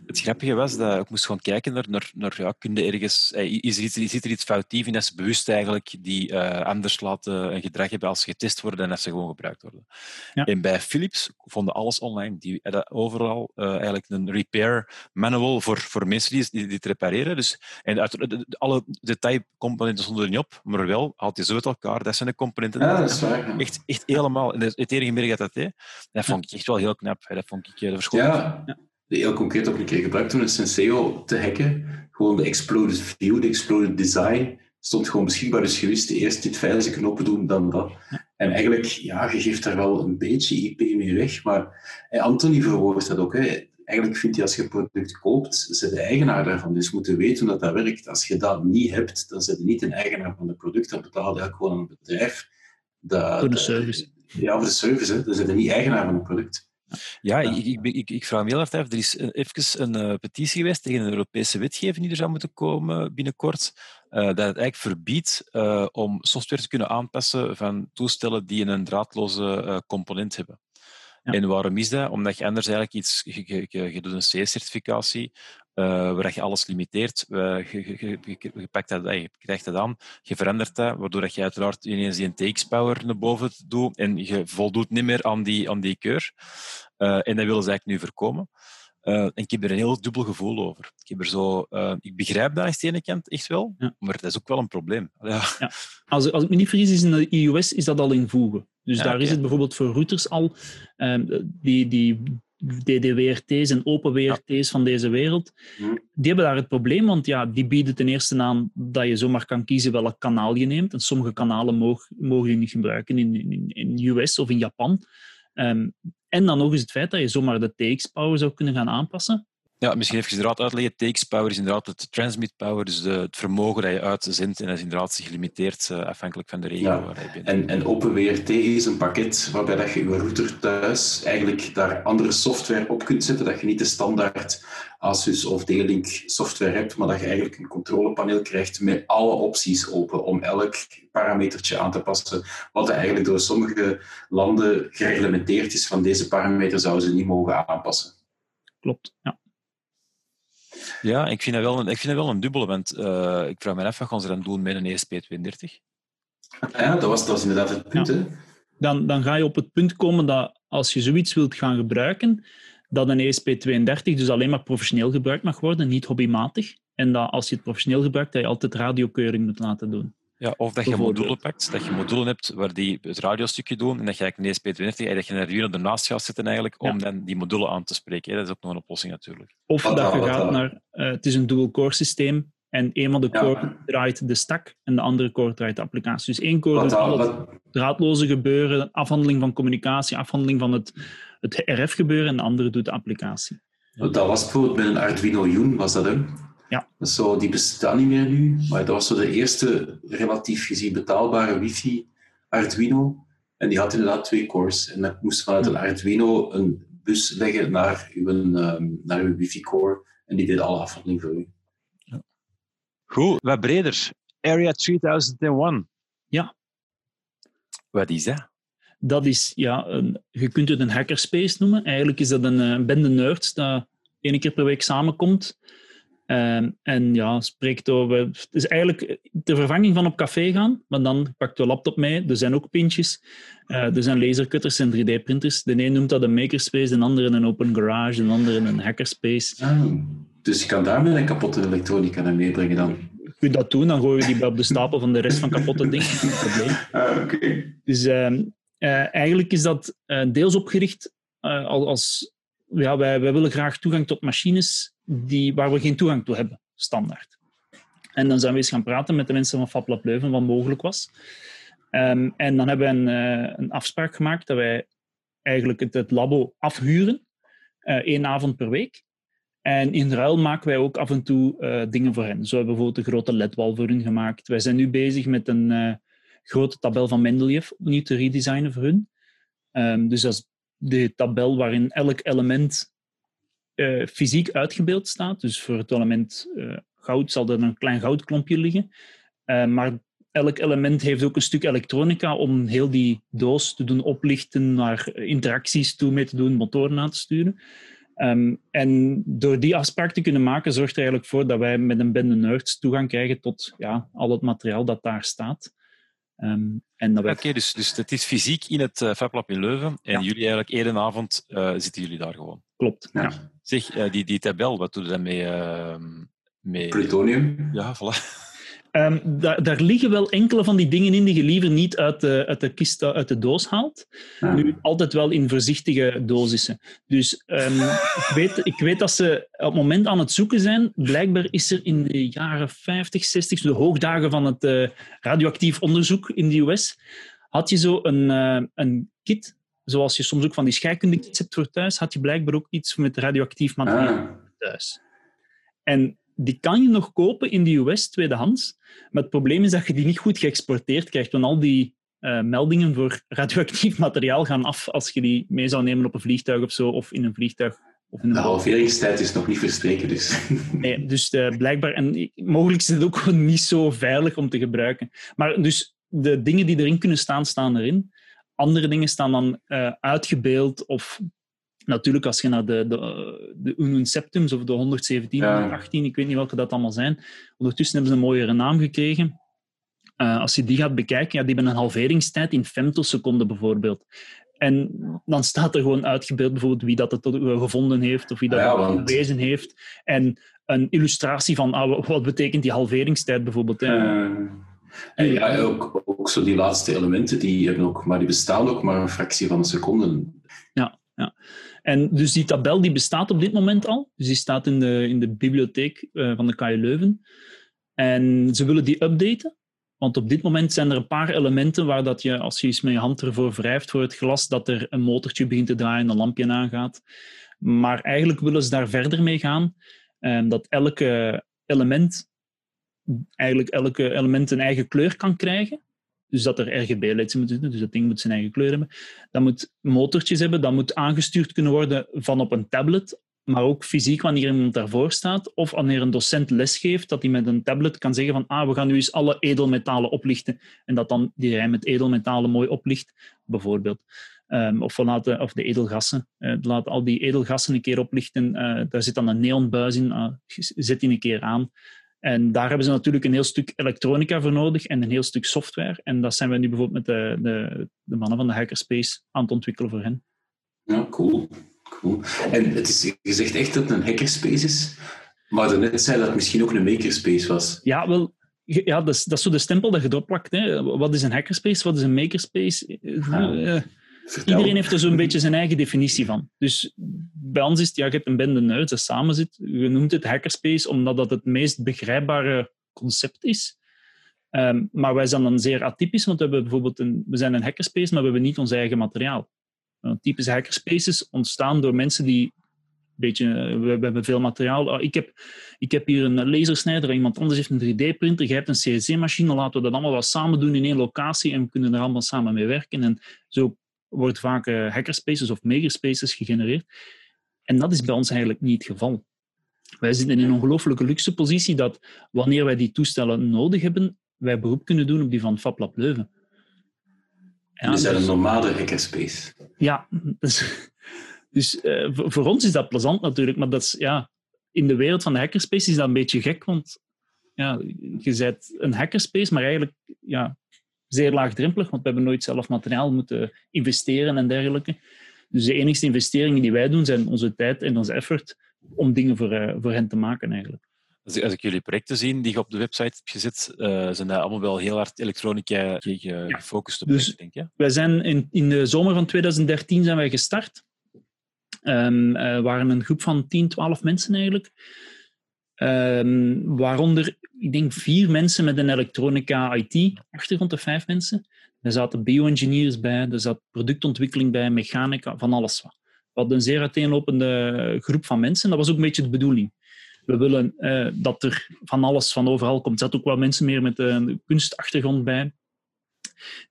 het grappige was dat ik moest gewoon kijken naar, naar, naar ja, kun je ergens, eh, is er iets, zit er iets foutief in dat ze bewust eigenlijk die uh, anders laten een gedrag hebben als ze getest worden en dat ze gewoon gebruikt worden. Ja. En bij Philips vonden alles online. Die hadden overal uh, eigenlijk een repair manual voor, voor mensen die, die, die repareren. Dus, en uit, de, de, alle detailcomponenten stonden er niet op, maar wel had je zo uit elkaar. Dat zijn de componenten. Ja, dat is waar. Echt, echt helemaal. Het enige merk dat dat deed, dat vond ik echt wel heel knap. Dat vond ik de verschoning. Ja. Heel concreet op een keer gebruikt toen een Senseo te hacken. Gewoon de exploded view, de exploded design stond gewoon beschikbaar. Dus je wist eerst dit veilige knoppen doen, dan dat. En eigenlijk, ja, je geeft daar wel een beetje IP mee weg. Maar hey, Anthony verwoordt dat ook. Hè. Eigenlijk vind je als je een product koopt, ze de eigenaar daarvan. Dus moeten weten hoe dat, dat werkt. Als je dat niet hebt, dan zit je niet een eigenaar van het product. Dan betaal je gewoon een bedrijf. Dat, voor de service. Ja, voor de service. Hè. Dan zit je niet eigenaar van het product. Ja, Ik, ik, ik, ik, vraag me heel af. Er is even een uh, petitie geweest tegen een Europese wetgeving die er zou moeten komen binnenkort. Uh, dat het eigenlijk verbiedt uh, om software te kunnen aanpassen van toestellen die een draadloze component hebben. Ja. En waarom is dat? Omdat je anders eigenlijk iets, je, je, je doet een C-certificatie, uh, waar je alles limiteert. Uh, je, je, je, pakt dat, je krijgt dat aan, je verandert dat, waardoor je uiteraard ineens die takes-power naar boven doet en je voldoet niet meer aan die, aan die keur. Uh, en dat willen ze eigenlijk nu voorkomen. Uh, en ik heb er een heel dubbel gevoel over. Ik, heb er zo, ik begrijp dat aan de ene kant echt wel, ja. maar dat is ook wel een probleem. Ja. Ja. Als, als ik me niet vergis, is in de iOS is dat al in voegen. Dus daar okay. is het bijvoorbeeld voor routers al, die, die DDWRT's en OpenWRT's van deze wereld, die hebben daar het probleem, want ja, die bieden ten eerste aan dat je zomaar kan kiezen welk kanaal je neemt. En sommige kanalen mogen, mogen je niet gebruiken in, in, in US of in Japan. Um, en dan nog eens het feit dat je zomaar de TX-power zou kunnen gaan aanpassen. Ja, misschien even inderdaad uitleggen. TX-power is inderdaad het transmit power, dus de, het vermogen dat je uitzendt. En dat is inderdaad gelimiteerd uh, afhankelijk van de regio ja. waar je bent. En, en OpenWRT is een pakket waarbij dat je je router thuis eigenlijk daar andere software op kunt zetten. Dat je niet de standaard Asus of D-Link software hebt, maar dat je eigenlijk een controlepaneel krijgt met alle opties open om elk parametertje aan te passen. Wat eigenlijk door sommige landen gereglementeerd is van deze parameter zouden ze niet mogen aanpassen. Klopt, ja. Ja, ik vind dat wel een, ik vind dat wel een dubbele, want uh, ik vraag me af wat gaan ze dan doen met een ESP32? Ja, dat was, dat was inderdaad het punt. Ja. Dan, dan ga je op het punt komen dat als je zoiets wilt gaan gebruiken, dat een ESP32 dus alleen maar professioneel gebruikt mag worden, niet hobbymatig. En dat als je het professioneel gebruikt, dat je altijd radiokeuring moet laten doen. Ja, of dat je modulen pakt, dat je modulen hebt waar die het radiostukje doen en dat je eigenlijk een ESP20 en dat je een Arduino ernaast gaat zetten eigenlijk om ja. dan die modulen aan te spreken. Dat is ook nog een oplossing natuurlijk. Of dat je gaat naar, uh, het is een dual-core systeem en een van de core ja. draait de stack en de andere core draait de applicatie. Dus één core doet al het draadloze gebeuren, afhandeling van communicatie, afhandeling van het, het RF gebeuren en de andere doet de applicatie. Dat was bijvoorbeeld met een Arduino Uno, was dat hè? Ja. Zo, die bestaan niet meer nu, maar dat was zo de eerste relatief gezien betaalbare wifi Arduino. En die had inderdaad twee cores. En dan moest vanuit een Arduino een bus leggen naar uw, um, naar uw wifi-core. En die deed alle afhandeling voor u. Ja. Goed, wat breder. Area 3001. Ja. Wat is dat? Dat is, ja, een, je kunt het een hackerspace noemen. Eigenlijk is dat een, een bende nerds dat één keer per week samenkomt Um, en ja, spreekt over. Het is eigenlijk de vervanging van op café gaan, maar dan pakt je laptop mee. Er zijn ook pintjes. Uh, er zijn lasercutters en 3D-printers. De een noemt dat een makerspace, de andere een open garage, de andere een hackerspace. Ah, dus je kan daarmee een kapotte elektronica naar meebrengen dan? Je kunt dat doen, dan gooi je die op de stapel van de rest van kapotte dingen. Geen probleem. Ah, okay. Dus uh, uh, eigenlijk is dat deels opgericht als. Ja, wij, wij willen graag toegang tot machines die, waar we geen toegang toe hebben, standaard. En dan zijn we eens gaan praten met de mensen van FabLab Leuven, wat mogelijk was. Um, en dan hebben we een, uh, een, afspraak gemaakt dat wij eigenlijk het, het labo afhuren, uh, één avond per week. En in ruil maken wij ook af en toe uh, dingen voor hen. Zo hebben we bijvoorbeeld een grote ledwal voor hun gemaakt. Wij zijn nu bezig met een grote tabel van Mendeleev opnieuw te redesignen voor hun. Um, dus dat is de tabel waarin elk element uh, fysiek uitgebeeld staat. Dus voor het element goud zal er een klein goudklompje liggen. maar elk element heeft ook een stuk elektronica om heel die doos te doen oplichten, naar interacties toe mee te doen, motoren aan te sturen. Um, en door die afspraak te kunnen maken, zorgt er eigenlijk voor dat wij met een bende nerds toegang krijgen tot ja, al het materiaal dat daar staat. Um, wij... Oké, dus, dus het is fysiek in het uh, FabLab in Leuven en jullie eigenlijk één avond uh, zitten jullie daar gewoon. Klopt, ja. Zeg, uh, die, die tabel, wat doe je daarmee? mee? Plutonium. Ja, voilà. Um, daar, daar, liggen wel enkele van die dingen in die je liever niet uit de, uit de kist, uit de doos haalt. Ah. Nu, altijd wel in voorzichtige dosissen. Dus um, ik, weet, ik weet dat ze op het moment aan het zoeken zijn. Blijkbaar is er in de jaren 50, 60, de hoogdagen van het uh, radioactief onderzoek in de US, had je zo een, uh, een kit, zoals je soms ook van die scheikundekits hebt voor thuis, had je blijkbaar ook iets met radioactief materiaal ah. thuis. En die kan je nog kopen in de US tweedehands. Maar het probleem is dat je die niet goed geëxporteerd krijgt. Want al die uh, meldingen voor radioactief materiaal gaan af als je die mee zou nemen op een vliegtuig of zo, of in een vliegtuig. Of in een de halveringstijd is nog niet verstreken, dus. Nee, dus uh, blijkbaar. En mogelijk is het ook niet zo veilig om te gebruiken. Maar dus de dingen die erin kunnen staan, staan erin. Andere dingen staan dan uh, uitgebeeld of natuurlijk, als je naar de, de, de Unum Septums of de 117, ja. 118, ik weet niet welke dat allemaal zijn, ondertussen hebben ze een mooiere naam gekregen. Uh, als je die gaat bekijken, ja, die hebben een halveringstijd in femtoseconden bijvoorbeeld. En dan staat er gewoon uitgebeeld bijvoorbeeld wie dat het gevonden heeft of wie dat ja, heeft. En een illustratie van ah, wat betekent die halveringstijd bijvoorbeeld. Uh, en ja, ook, ook zo die laatste elementen, die, hebben ook, maar die bestaan ook maar een fractie van een seconde. Ja, ja. En dus die tabel die bestaat op dit moment al. Dus die staat in de, in de bibliotheek uh, van de KU Leuven. En ze willen die updaten. Want op dit moment zijn er een paar elementen waar dat je, als je eens met je hand ervoor wrijft voor het glas, dat er een motortje begint te draaien, een lampje aangaat. Maar eigenlijk willen ze daar verder mee gaan. Um, dat elke element, eigenlijk elke element een eigen kleur kan krijgen. Dus dat er RGB-lights in moeten zitten, dus dat ding moet zijn eigen kleur hebben. Dat moet motortjes hebben, dat moet aangestuurd kunnen worden van op een tablet, maar ook fysiek wanneer iemand daarvoor staat. Of wanneer een docent lesgeeft, dat hij met een tablet kan zeggen van ah, we gaan nu eens alle edelmetalen oplichten. En dat dan die rij met edelmetalen mooi oplicht, bijvoorbeeld. Um, of, laten, of de edelgassen. Uh, laten al die edelgassen een keer oplichten. Uh, daar zit dan een neonbuis in. Uh, zet die een keer aan. En daar hebben ze natuurlijk een heel stuk elektronica voor nodig en een heel stuk software. En dat zijn we nu bijvoorbeeld met de, de, de mannen van de Hackerspace aan het ontwikkelen voor hen. Ja, cool. cool. En het is gezegd echt dat het een hackerspace is, maar daarnet zei dat het misschien ook een makerspace was. Ja, wel, ja, dat, is, dat is zo de stempel dat je erop plakt. Hè. Wat is een hackerspace? Wat is een makerspace? Uh, Iedereen heeft er zo'n beetje zijn eigen definitie van. Dus bij ons is het, ja, je hebt een bende nerds dat samen zit. Je noemt het hackerspace omdat dat het meest begrijpbare concept is. Um, maar wij zijn dan zeer atypisch, want we, hebben bijvoorbeeld een, we zijn een hackerspace, maar we hebben niet ons eigen materiaal. typische hackerspaces ontstaan door mensen die beetje, we, hebben veel materiaal. Oh, ik, heb, ik heb hier een lasersnijder, iemand anders heeft een 3D-printer, jij hebt een CNC-machine, laten we dat allemaal wat samen doen in één locatie en we kunnen er allemaal samen mee werken. En zo wordt vaak uh, hackerspaces of makerspaces gegenereerd. En dat is bij ons eigenlijk niet het geval. Wij zitten in een ongelooflijke luxe positie dat wanneer wij die toestellen nodig hebben, wij beroep kunnen doen op die van FabLab Leuven. Ja, dus zijn een normale hackerspace. Ja, dus, dus uh, voor, voor, ons is dat plezant natuurlijk, maar dat is, ja, in de wereld van de hackerspace is dat een beetje gek, want ja, je bent een hackerspace, maar eigenlijk ja, zeer laagdrempelig, want we hebben nooit zelf materiaal moeten investeren en dergelijke. Dus de enige investeringen die wij doen zijn onze tijd en onze effort om dingen voor, uh, voor hen te maken eigenlijk. Als, als ik jullie projecten zie die je op de website hebt gezet, uh, zijn dat allemaal wel heel hard elektronica gefocust op, dus denk je? Wij zijn in, in de zomer van 2013 zijn wij gestart. Um, uh, waren een groep van 10, 12 mensen eigenlijk. Um, waaronder, ik denk, vier mensen met een elektronica IT-achtergrond, of vijf mensen. Er zaten bio-engineers bij, er zat productontwikkeling bij, mechanica, van alles wat. We hadden een zeer uiteenlopende groep van mensen. Dat was ook een beetje de bedoeling. We willen uh, dat er van alles van overal komt. Er zaten ook wel mensen meer met een kunstachtergrond bij.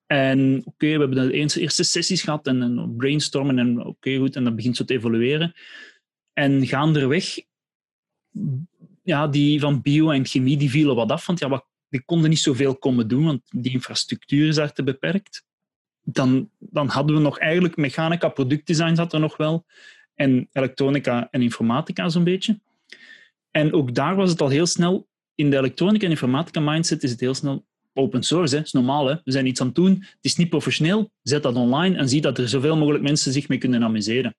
En oké, we hebben de eerste sessies gehad en, en brainstormen en oké, goed, en dat begint zo te evolueren. En gaandeweg, ja, die van bio en chemie, die vielen wat af, want ja, wat, die konden niet zoveel komen doen, want die infrastructuur is daar te beperkt. Dan, dan hadden we nog eigenlijk mechanica, productdesign zat er nog wel, en elektronica en informatica zo'n beetje. En ook daar was het al heel snel, in de elektronica en informatica mindset is het heel snel open source, hè. dat is normaal. Hè. We zijn iets aan het doen, het is niet professioneel, zet dat online en zie dat er zoveel mogelijk mensen zich mee kunnen amuseren.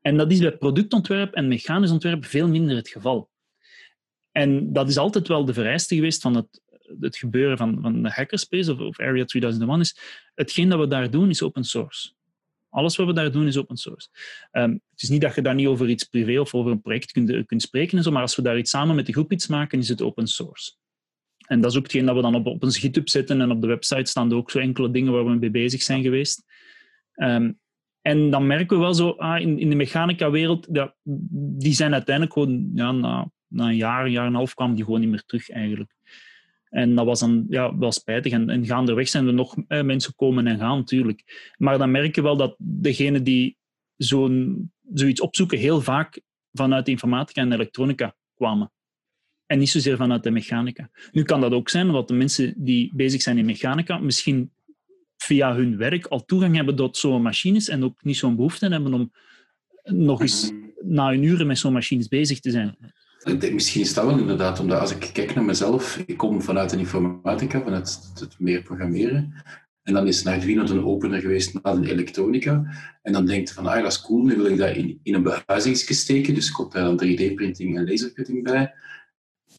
En dat is bij productontwerp en mechanisch ontwerp veel minder het geval. En dat is altijd wel de vereiste geweest van het, het gebeuren van, van de hackerspace of, of Area 3001 is, hetgeen dat we daar doen is open source. Alles wat we daar doen is open source. Um, het is niet dat je daar niet over iets privé of over een project kunt, kunt spreken, en zo, maar als we daar iets samen met de groep iets maken, is het open source. En dat is ook hetgeen dat we dan op, op een GitHub zetten en op de website staan er ook zo enkele dingen waar we mee bezig zijn geweest. Um, en dan merken we wel zo, ah, in, in de mechanica-wereld, die zijn uiteindelijk gewoon, ja, na, na een jaar, een jaar en een half kwamen die gewoon niet meer terug eigenlijk. En dat was dan ja, wel spijtig. En, en gaandeweg zijn er nog eh, mensen komen en gaan, natuurlijk. Maar dan merk je wel dat degenen die zo'n, zoiets opzoeken, heel vaak vanuit de informatica en elektronica kwamen. En niet zozeer vanuit de mechanica. Nu kan dat ook zijn, omdat de mensen die bezig zijn in mechanica misschien via hun werk al toegang hebben tot zo'n machines en ook niet zo'n behoefte hebben om nog eens mhm. na een uur met zo'n machines bezig te zijn. Ik misschien is dat wel inderdaad, omdat als ik kijk naar mezelf, ik kom vanuit de informatica, vanuit het, meer programmeren. En dan is Arduino een opener geweest naar de elektronica. En dan denkt van, ah, dat is cool, nu wil ik dat in, een behuizingsje steken. Dus komt daar dan 3D-printing en lasercutting bij.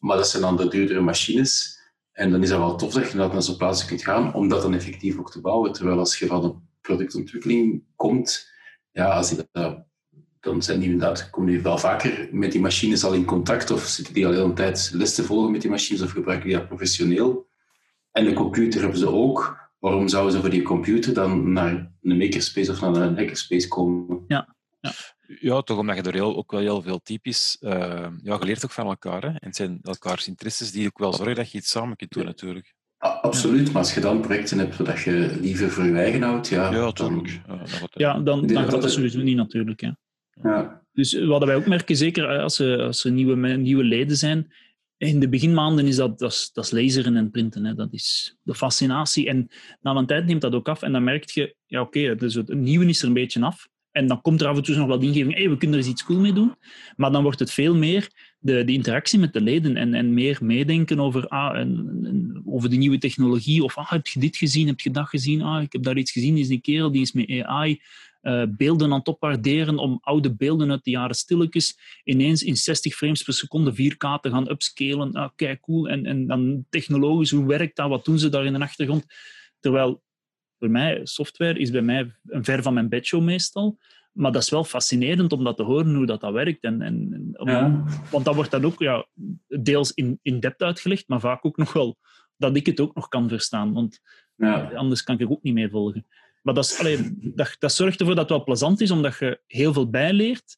Maar dat zijn dan de duurdere machines. En dan is dat wel tof dat je naar zo'n plaats kunt gaan, om dat dan effectief ook te bouwen. Terwijl als je van een productontwikkeling komt, ja, als je dat, dan zijn die inderdaad, komen die wel vaker met die machines al in contact, of zitten die al de hele tijd les te volgen met die machines, of gebruiken die dat professioneel. En de computer hebben ze ook. Waarom zouden ze voor die computer dan naar een makerspace of naar een hackerspace komen? Ja, ja. Ja, toch omdat je er heel, ook wel heel veel typisch... Uh, ja, je leert ook van elkaar. Hè? En het zijn elkaars interesses die ook wel zorgen dat je iets samen kunt doen, natuurlijk. absoluut, maar als je dan projecten hebt dat je liever voor je eigen houdt, ja... Ja, Dan, ja, dan, dan gaat dat sowieso niet, natuurlijk. Hè. Ja. Dus wat wij ook merken, zeker als er, als er nieuwe, nieuwe leden zijn, in de beginmaanden is dat, dat, is, dat is laseren en printen. Hè. Dat is de fascinatie. En na een tijd neemt dat ook af. En dan merk je, ja oké, okay, dus het nieuwe is er een beetje af. En dan komt er af en toe nog wat ingeving, hey, we kunnen er eens iets cool mee doen. Maar dan wordt het veel meer de, de interactie met de leden en, en meer meedenken over, ah, en, over de nieuwe technologie. Of ah, heb je dit gezien, heb je dat gezien? Ah, ik heb daar iets gezien, die is een kerel die is met AI uh, beelden aan het opwaarderen om oude beelden uit de jaren stilletjes ineens in 60 frames per seconde 4K te gaan upscalen. Ah, kijk, cool. En, en dan technologisch, hoe werkt dat? Wat doen ze daar in de achtergrond? Terwijl voor mij, software is bij mij een ver van mijn bedshow meestal. Maar dat is wel fascinerend om dat te horen, hoe dat, dat werkt. En, en, ja. Want dat wordt dan ook ja, deels in, in depth uitgelegd, maar vaak ook nog wel dat ik het ook nog kan verstaan. Want ja. anders kan ik er ook niet mee volgen. Maar dat, is, dat, dat zorgt ervoor dat het wel plezant is, omdat je heel veel bijleert.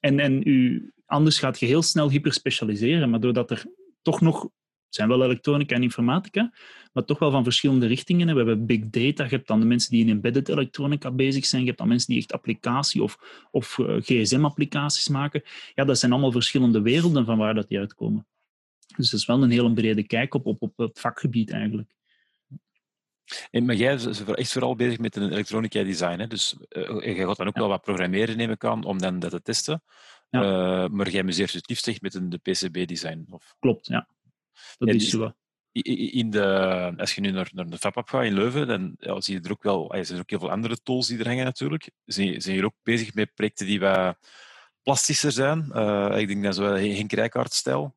En, en u, anders gaat je heel snel hyperspecialiseren. Maar doordat er toch nog... Zijn wel elektronica en informatica, maar toch wel van verschillende richtingen. We hebben big data, je hebt dan de mensen die in embedded elektronica bezig zijn, je hebt dan mensen die echt applicatie of, of uh, gsm-applicaties maken. Ja, dat zijn allemaal verschillende werelden van waar dat die uitkomen. Dus dat is wel een hele brede kijk op, op, op het vakgebied eigenlijk. En, maar jij is echt vooral bezig met een elektronica design. Hè? Dus uh, je gaat dan ook wel wat programmeren, neem ik aan, om dan dat te testen. Ja. Uh, maar jij museert het liefst echt met een de PCB-design. Of... Klopt, ja. Dat is zo. In de, als je nu naar, naar de FabApp gaat in Leuven, dan ja, zie je er ook wel er zijn ook heel veel andere tools die er hangen natuurlijk. Zijn, zijn je ook bezig met projecten die wat plastischer zijn? Uh, ik denk dat zo Henk Rijkaard-stijl.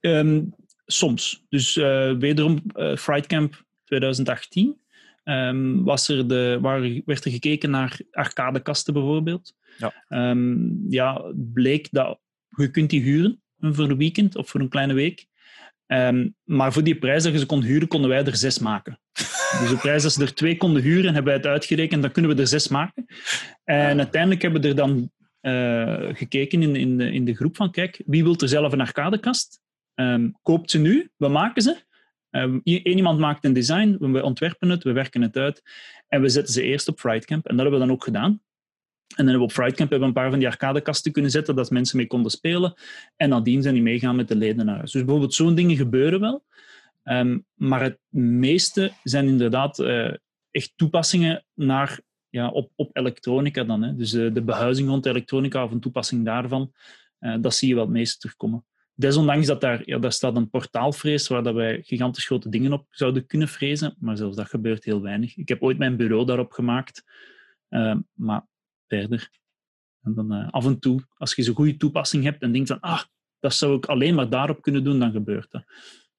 Um, soms. Dus wederom, Frightcamp 2018 um, was er de, waar, werd er gekeken naar arcadekasten bijvoorbeeld. Ja. Um, ja, bleek dat je kunt die huren voor een weekend of voor een kleine week. Um, maar voor die prijs dat je ze kon huren, konden wij er zes maken. Dus de prijs, als ze er twee konden huren, hebben wij het uitgerekend, dan kunnen we er zes maken. En uiteindelijk hebben we er dan uh, gekeken in, in, de, in de groep van, kijk, wie wil er zelf een arcadekast? Um, koopt ze nu, we maken ze. Um, iemand maakt een design, we ontwerpen het, we werken het uit en we zetten ze eerst op Frightcamp. En dat hebben we dan ook gedaan. En dan hebben we op Frightcamp hebben we een paar van die arcadekasten kunnen zetten, dat mensen mee konden spelen. En nadien zijn die meegaan met de leden naar huis. Dus bijvoorbeeld zo'n dingen gebeuren wel. Um, maar het meeste zijn inderdaad uh, echt toepassingen naar, ja, op, op elektronica dan. Hè. Dus uh, de behuizing rond de elektronica of een toepassing daarvan, uh, dat zie je wel het meeste terugkomen. Desondanks dat daar, ja, daar staat een portaalvrees waar dat wij gigantisch grote dingen op zouden kunnen frezen, maar zelfs dat gebeurt heel weinig. Ik heb ooit mijn bureau daarop gemaakt, maar verder. En dan af en toe, als je zo'n goede toepassing hebt en denkt van, ah, dat zou ik alleen maar daarop kunnen doen, dan gebeurt dat.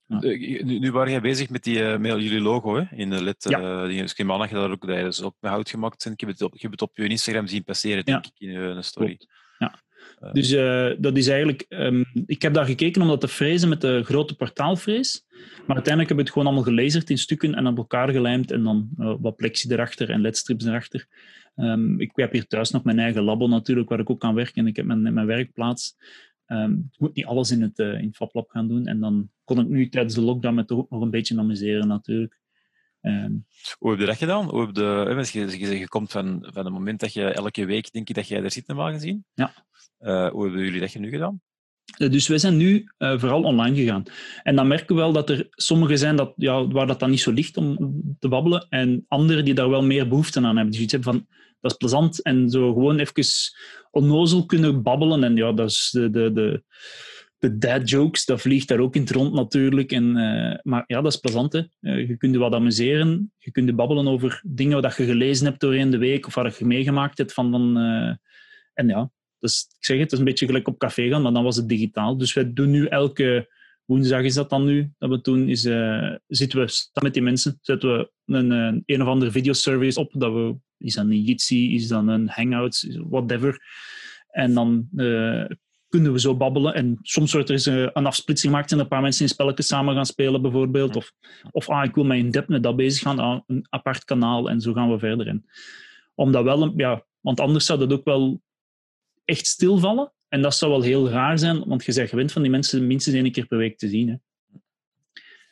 Ja. Eh, nu, nu waren jij bezig met, die, uh, met jullie logo hè, in de led. Ja. Uh, dus ik neem aan dat je dat ook, dat dus ook met hout gemaakt. Ik heb het op, je hebt het op je Instagram zien passeren, denk ja. ik, in een story. Klopt. Ja. Dus uh, dat is eigenlijk... Um, ik heb daar gekeken om dat te frezen met de grote portaalfrees. Maar uiteindelijk heb ik het gewoon allemaal gelezerd in stukken en op elkaar gelijmd. En dan uh, wat plexi erachter en ledstrips erachter. Um, ik heb hier thuis nog mijn eigen labo natuurlijk, waar ik ook kan werken. En ik heb mijn, mijn werkplaats. Um, ik moet niet alles in het, in FabLab gaan doen. En dan kon ik nu tijdens de lockdown me toch ook nog een beetje amuseren, natuurlijk. Um, Hoe heb je dat gedaan? Hoe heb de, je, je, je komt van, van het moment dat je elke week, denk je, dat jij er zit normaal gezien. Ja. Uh, hoe hebben jullie dat nu gedaan? Dus wij zijn nu uh, vooral online gegaan. En dan merken we wel dat er sommigen zijn dat, ja, waar dat dan niet zo ligt om te babbelen. En anderen die daar wel meer behoefte aan hebben. Dus iets hebben van, dat is plezant. En zo gewoon even onnozel kunnen babbelen. En ja, dat is de, de, de, de dad jokes, dat vliegt daar ook in het rond natuurlijk. En, uh, maar ja, dat is plezant. Hè? Uh, je kunt je wat amuseren. Je kunt babbelen over dingen wat je gelezen hebt doorheen de week of wat je meegemaakt hebt. Van dan, uh, en ja, dus, ik zeg het, het is een beetje gelijk op café gaan, maar dan was het digitaal. Dus wij doen nu elke woensdag is dat dan nu, dat we doen, is, zitten we staan met die mensen, zetten we een, een, of andere videoservice op, dat we is dat een Jitsi, is dat een Hangouts, whatever. En dan kunnen we zo babbelen. En soms wordt er eens een afsplitsing gemaakt en een paar mensen in spelletjes samen gaan spelen, bijvoorbeeld. Of, of ah, ik wil mij in depth met dat bezig gaan, ah, een apart kanaal en zo gaan we verder. in. omdat wel, ja, want anders zou dat ook wel echt stilvallen. En dat zou wel heel raar zijn, want je bent gewend van die mensen minstens één keer per week te zien. Hè.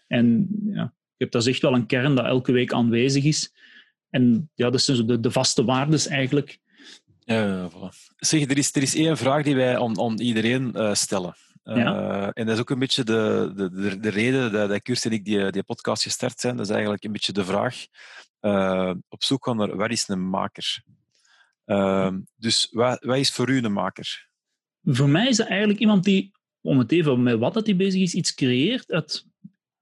En ja, je hebt dat echt wel een kern dat elke week aanwezig is. En ja, dat zijn de, de vaste waardes eigenlijk. Ja, voilà. Zeg, er is, er is één vraag die wij aan, aan iedereen uh, stellen. Uh, ja. En dat is ook een beetje de, de, de, reden dat, dat Kurs en ik die, die podcast gestart zijn. Dat is eigenlijk een beetje de vraag uh, op zoek gaan naar wat is een maker? dus wat, wat is voor u een maker? Voor mij is dat eigenlijk iemand die, om het even met wat dat hij bezig is, iets creëert uit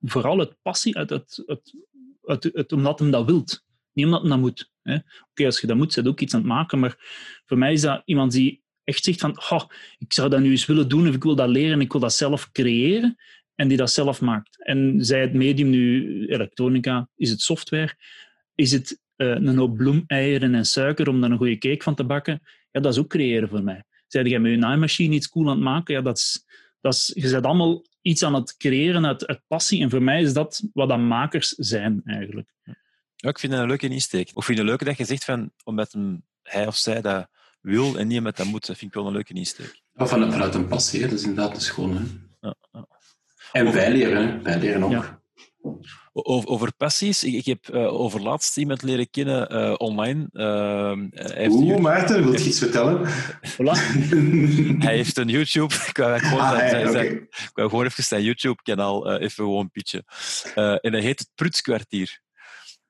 vooral uit passie, uit, uit, uit, uit, uit omdat hem dat wilt. Niet omdat dat moet. Oké, als je dat moet, zet ook iets aan het maken. Maar voor mij is dat iemand die echt zegt van oh, ik zou dat nu eens willen doen of ik wil dat leren en ik wil dat zelf creëren en die dat zelf maakt. En zij het medium nu elektronica, is het software, is het uh, een hoop bloemeieren en suiker om daar een goede cake van te bakken, ja, dat is ook creëren voor mij. Zeg jij met je naaimachine iets cool aan het maken, ja, dat is, dat is, je bent allemaal iets aan het creëren uit, uit passie. En voor mij is dat wat dat makers zijn, eigenlijk. Ja, ik vind dat een leuke insteek. Of vind het leuk dat je zegt van, omdat hem, hij of zij dat wil en niet met dat moet. Dat vind ik wel een leuke insteek. Ja, vanuit, vanuit een passie, dat is inderdaad de schone. Ja, ja. En wij leren, wij leren ook. Ja. Over, over, passies. Ik, ik heb uh, over laatst iemand leren kennen uh, online. Uh, Oeh, Maarten, wil je iets vertellen? Voilà. hij heeft een YouTube. Ik wou gewoon, ah, zijn, ja, okay. ik wou gewoon even zijn YouTube-kanaal even gewoon pitchen. en hij heet het Prutskwartier.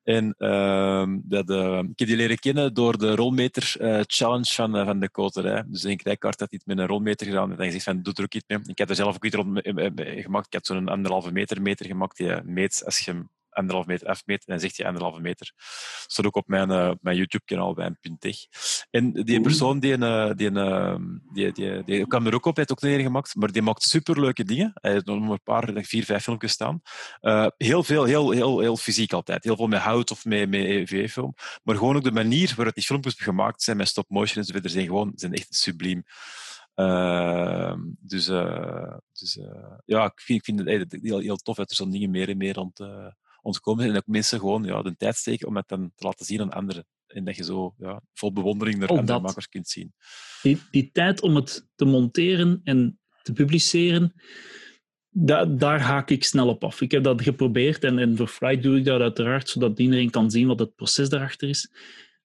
En uh, dat, uh, ik heb die leren kennen door de rolmeter uh, challenge van, uh, van de koterij. Dus Henk Rijkaard had iets met een rolmeter gedaan. En hij gezegd van, doe er ook iets mee. Ik heb er zelf ook iets rond gemaakt. Ik heb zo'n anderhalve meter meter gemaakt die meet als je anderhalf meter afmeet, en dan zegt hij anderhalve meter. Dat staat ook op mijn, uh, mijn YouTube-kanaal bij Puntech. En die persoon die, een, die, een, die, die, die, kwam er ook op, hij heeft ook leren gemaakt, maar die maakt superleuke dingen. Hij heeft nog een paar, vier, vijf filmpjes staan. Uh, heel veel, heel, heel, heel fysiek altijd. Heel veel met hout of met, met EV-film. Maar gewoon ook de manier waarop die filmpjes gemaakt zijn, met stop-motion en zo verder, zijn gewoon zijn echt subliem. Uh, dus uh, dus uh, ja, ik vind, ik vind het heel, heel tof dat er zo'n dingen meer en meer aan het, ontkomen. En dat mensen gewoon ja, de tijd steken om het dan te laten zien aan anderen. En dat je zo ja, vol bewondering naar Oh, andere dat. makers kunt zien. Die, die tijd om het te monteren en te publiceren, da- daar haak ik snel op af. Ik heb dat geprobeerd en, en voor Flight doe ik dat uiteraard, zodat iedereen kan zien wat het proces daarachter is.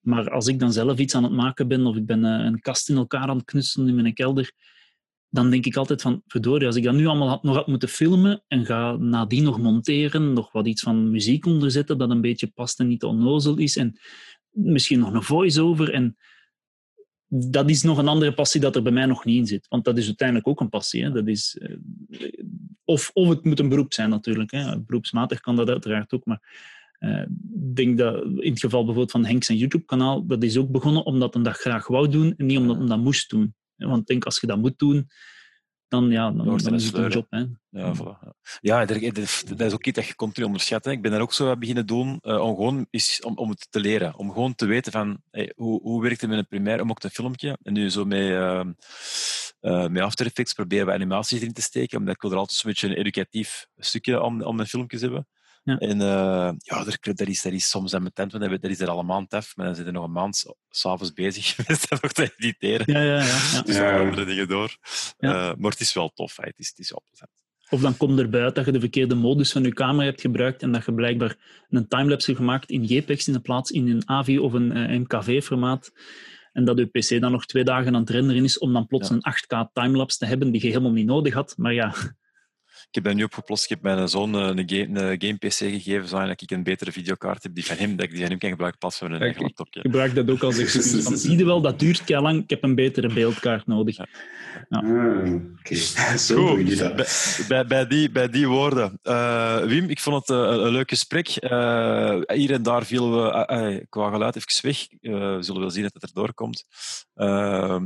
Maar als ik dan zelf iets aan het maken ben of ik ben eh, een kast in elkaar aan het knutselen in mijn kelder, dan denk ik altijd van, verdorie, als ik dat nu allemaal had, nog had moeten filmen en ga nadien nog monteren, nog wat iets van muziek onderzetten dat een beetje past en niet onnozel is en misschien nog een voice-over en dat is nog een andere passie dat er bij mij nog niet in zit. Want dat is uiteindelijk ook een passie. Hè. Dat is, eh, of, of het moet een beroep zijn natuurlijk. Hè. Beroepsmatig kan dat uiteraard ook. Maar eh, ik denk dat in het geval bijvoorbeeld van Henk zijn YouTube-kanaal, dat is ook begonnen omdat hij dat graag wou doen en niet omdat hij dat moest doen. Want ik denk, als je dat moet doen, dan, ja, dan, is het een job. Hè. Ja, voilà. ja. Dat is ook iets dat je continu onderschat. Hè. Ik ben daar ook zo aan beginnen doen eh, om, gewoon eens, om, om het te leren. Om gewoon te weten van hey, hoe, hoe werkt het met een primair, om ook een filmpje. En nu zo met, ehm, eh, met After Effects proberen we animaties erin te steken, omdat ik wil er altijd zo'n beetje een educatief stukje om, om mijn filmpjes hebben. Ja. En uh, ja, er, dat, is, dat is soms aan mijn tent, want dat is er al een maand af, maar dan zit er nog een maand s'avonds bezig met dat nog te editeren. Ja, ja, ja. ja. Dus Ja. andere dingen door. Ja. Uh, maar het is wel tof, hè. Het, is, het is wel plezant. Of dan komt erbij uit dat je de verkeerde modus van je camera hebt gebruikt en dat je blijkbaar een timelapse hebt gemaakt in JPEGs in de plaats in een AVI of een eh, MKV-formaat. En dat je PC dan nog twee dagen aan het renderen is om dan plots Ja. een 8K timelapse te hebben die je helemaal niet nodig had. Maar ja, Ik heb dat nu opgeplost. Ik heb mijn zoon eh, een game, een game PC gegeven, zodat ik een betere videokaart heb die van hem, dat ik die van hem kan gebruiken in plaats van een eigen Kijk, laptopje. gebruik dat ook als excuus. Van, zie je wel, dat duurt kei lang, ik heb een betere beeldkaart nodig. Ja. Ah, Oké, zo dat. bij, bij, bij, die, bij die woorden. Eh, Wim, ik vond het eh, een, een leuk gesprek. Eh, hier en daar vielen we eh, eh, qua geluid even weg. Eh, we zullen wel zien dat het erdoor komt.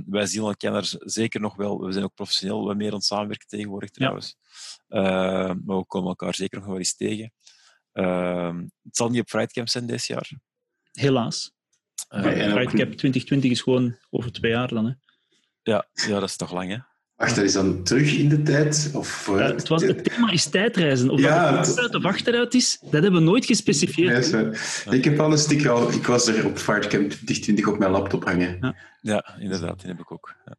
Wij zien elkaar zeker nog wel. We zijn ook professioneel meer aan het samenwerken tegenwoordig trouwens. Maar we komen elkaar zeker nog wel eens tegen. Eh, het zal niet op Frightcamp zijn dit jaar. Helaas. Eh, ook- Pride Cap 2020 is gewoon over twee jaar dan. Hè. ja, ja, dat is toch lang, hè? Wacht, dat is dan terug in de tijd? Of Ja, het, was, het thema is tijdreizen. Of Ja, dat het- vooruit of achteruit is, dat hebben we nooit Ja, gespecifieerd. zo. Ik heb al een sticker al. Ik was er op Fartcamp 2020 op mijn laptop hangen. Ja, inderdaad, die heb ik ook. Ja.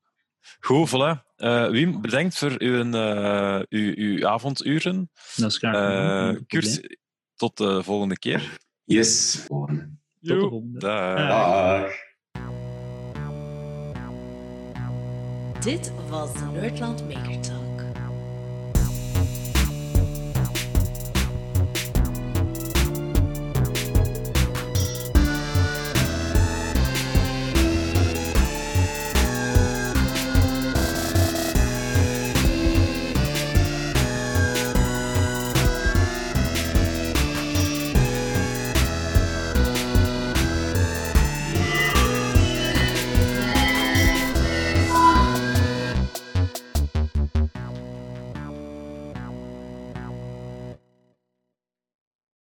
Goed, voilà. Eh, Wim, bedankt voor uw, eh, uw, uw avonduren. Dat is graag Eh. Kurt, tot de volgende keer. Yes. Volgende. Tot de volgende. Dag. Dit was de Nerdland.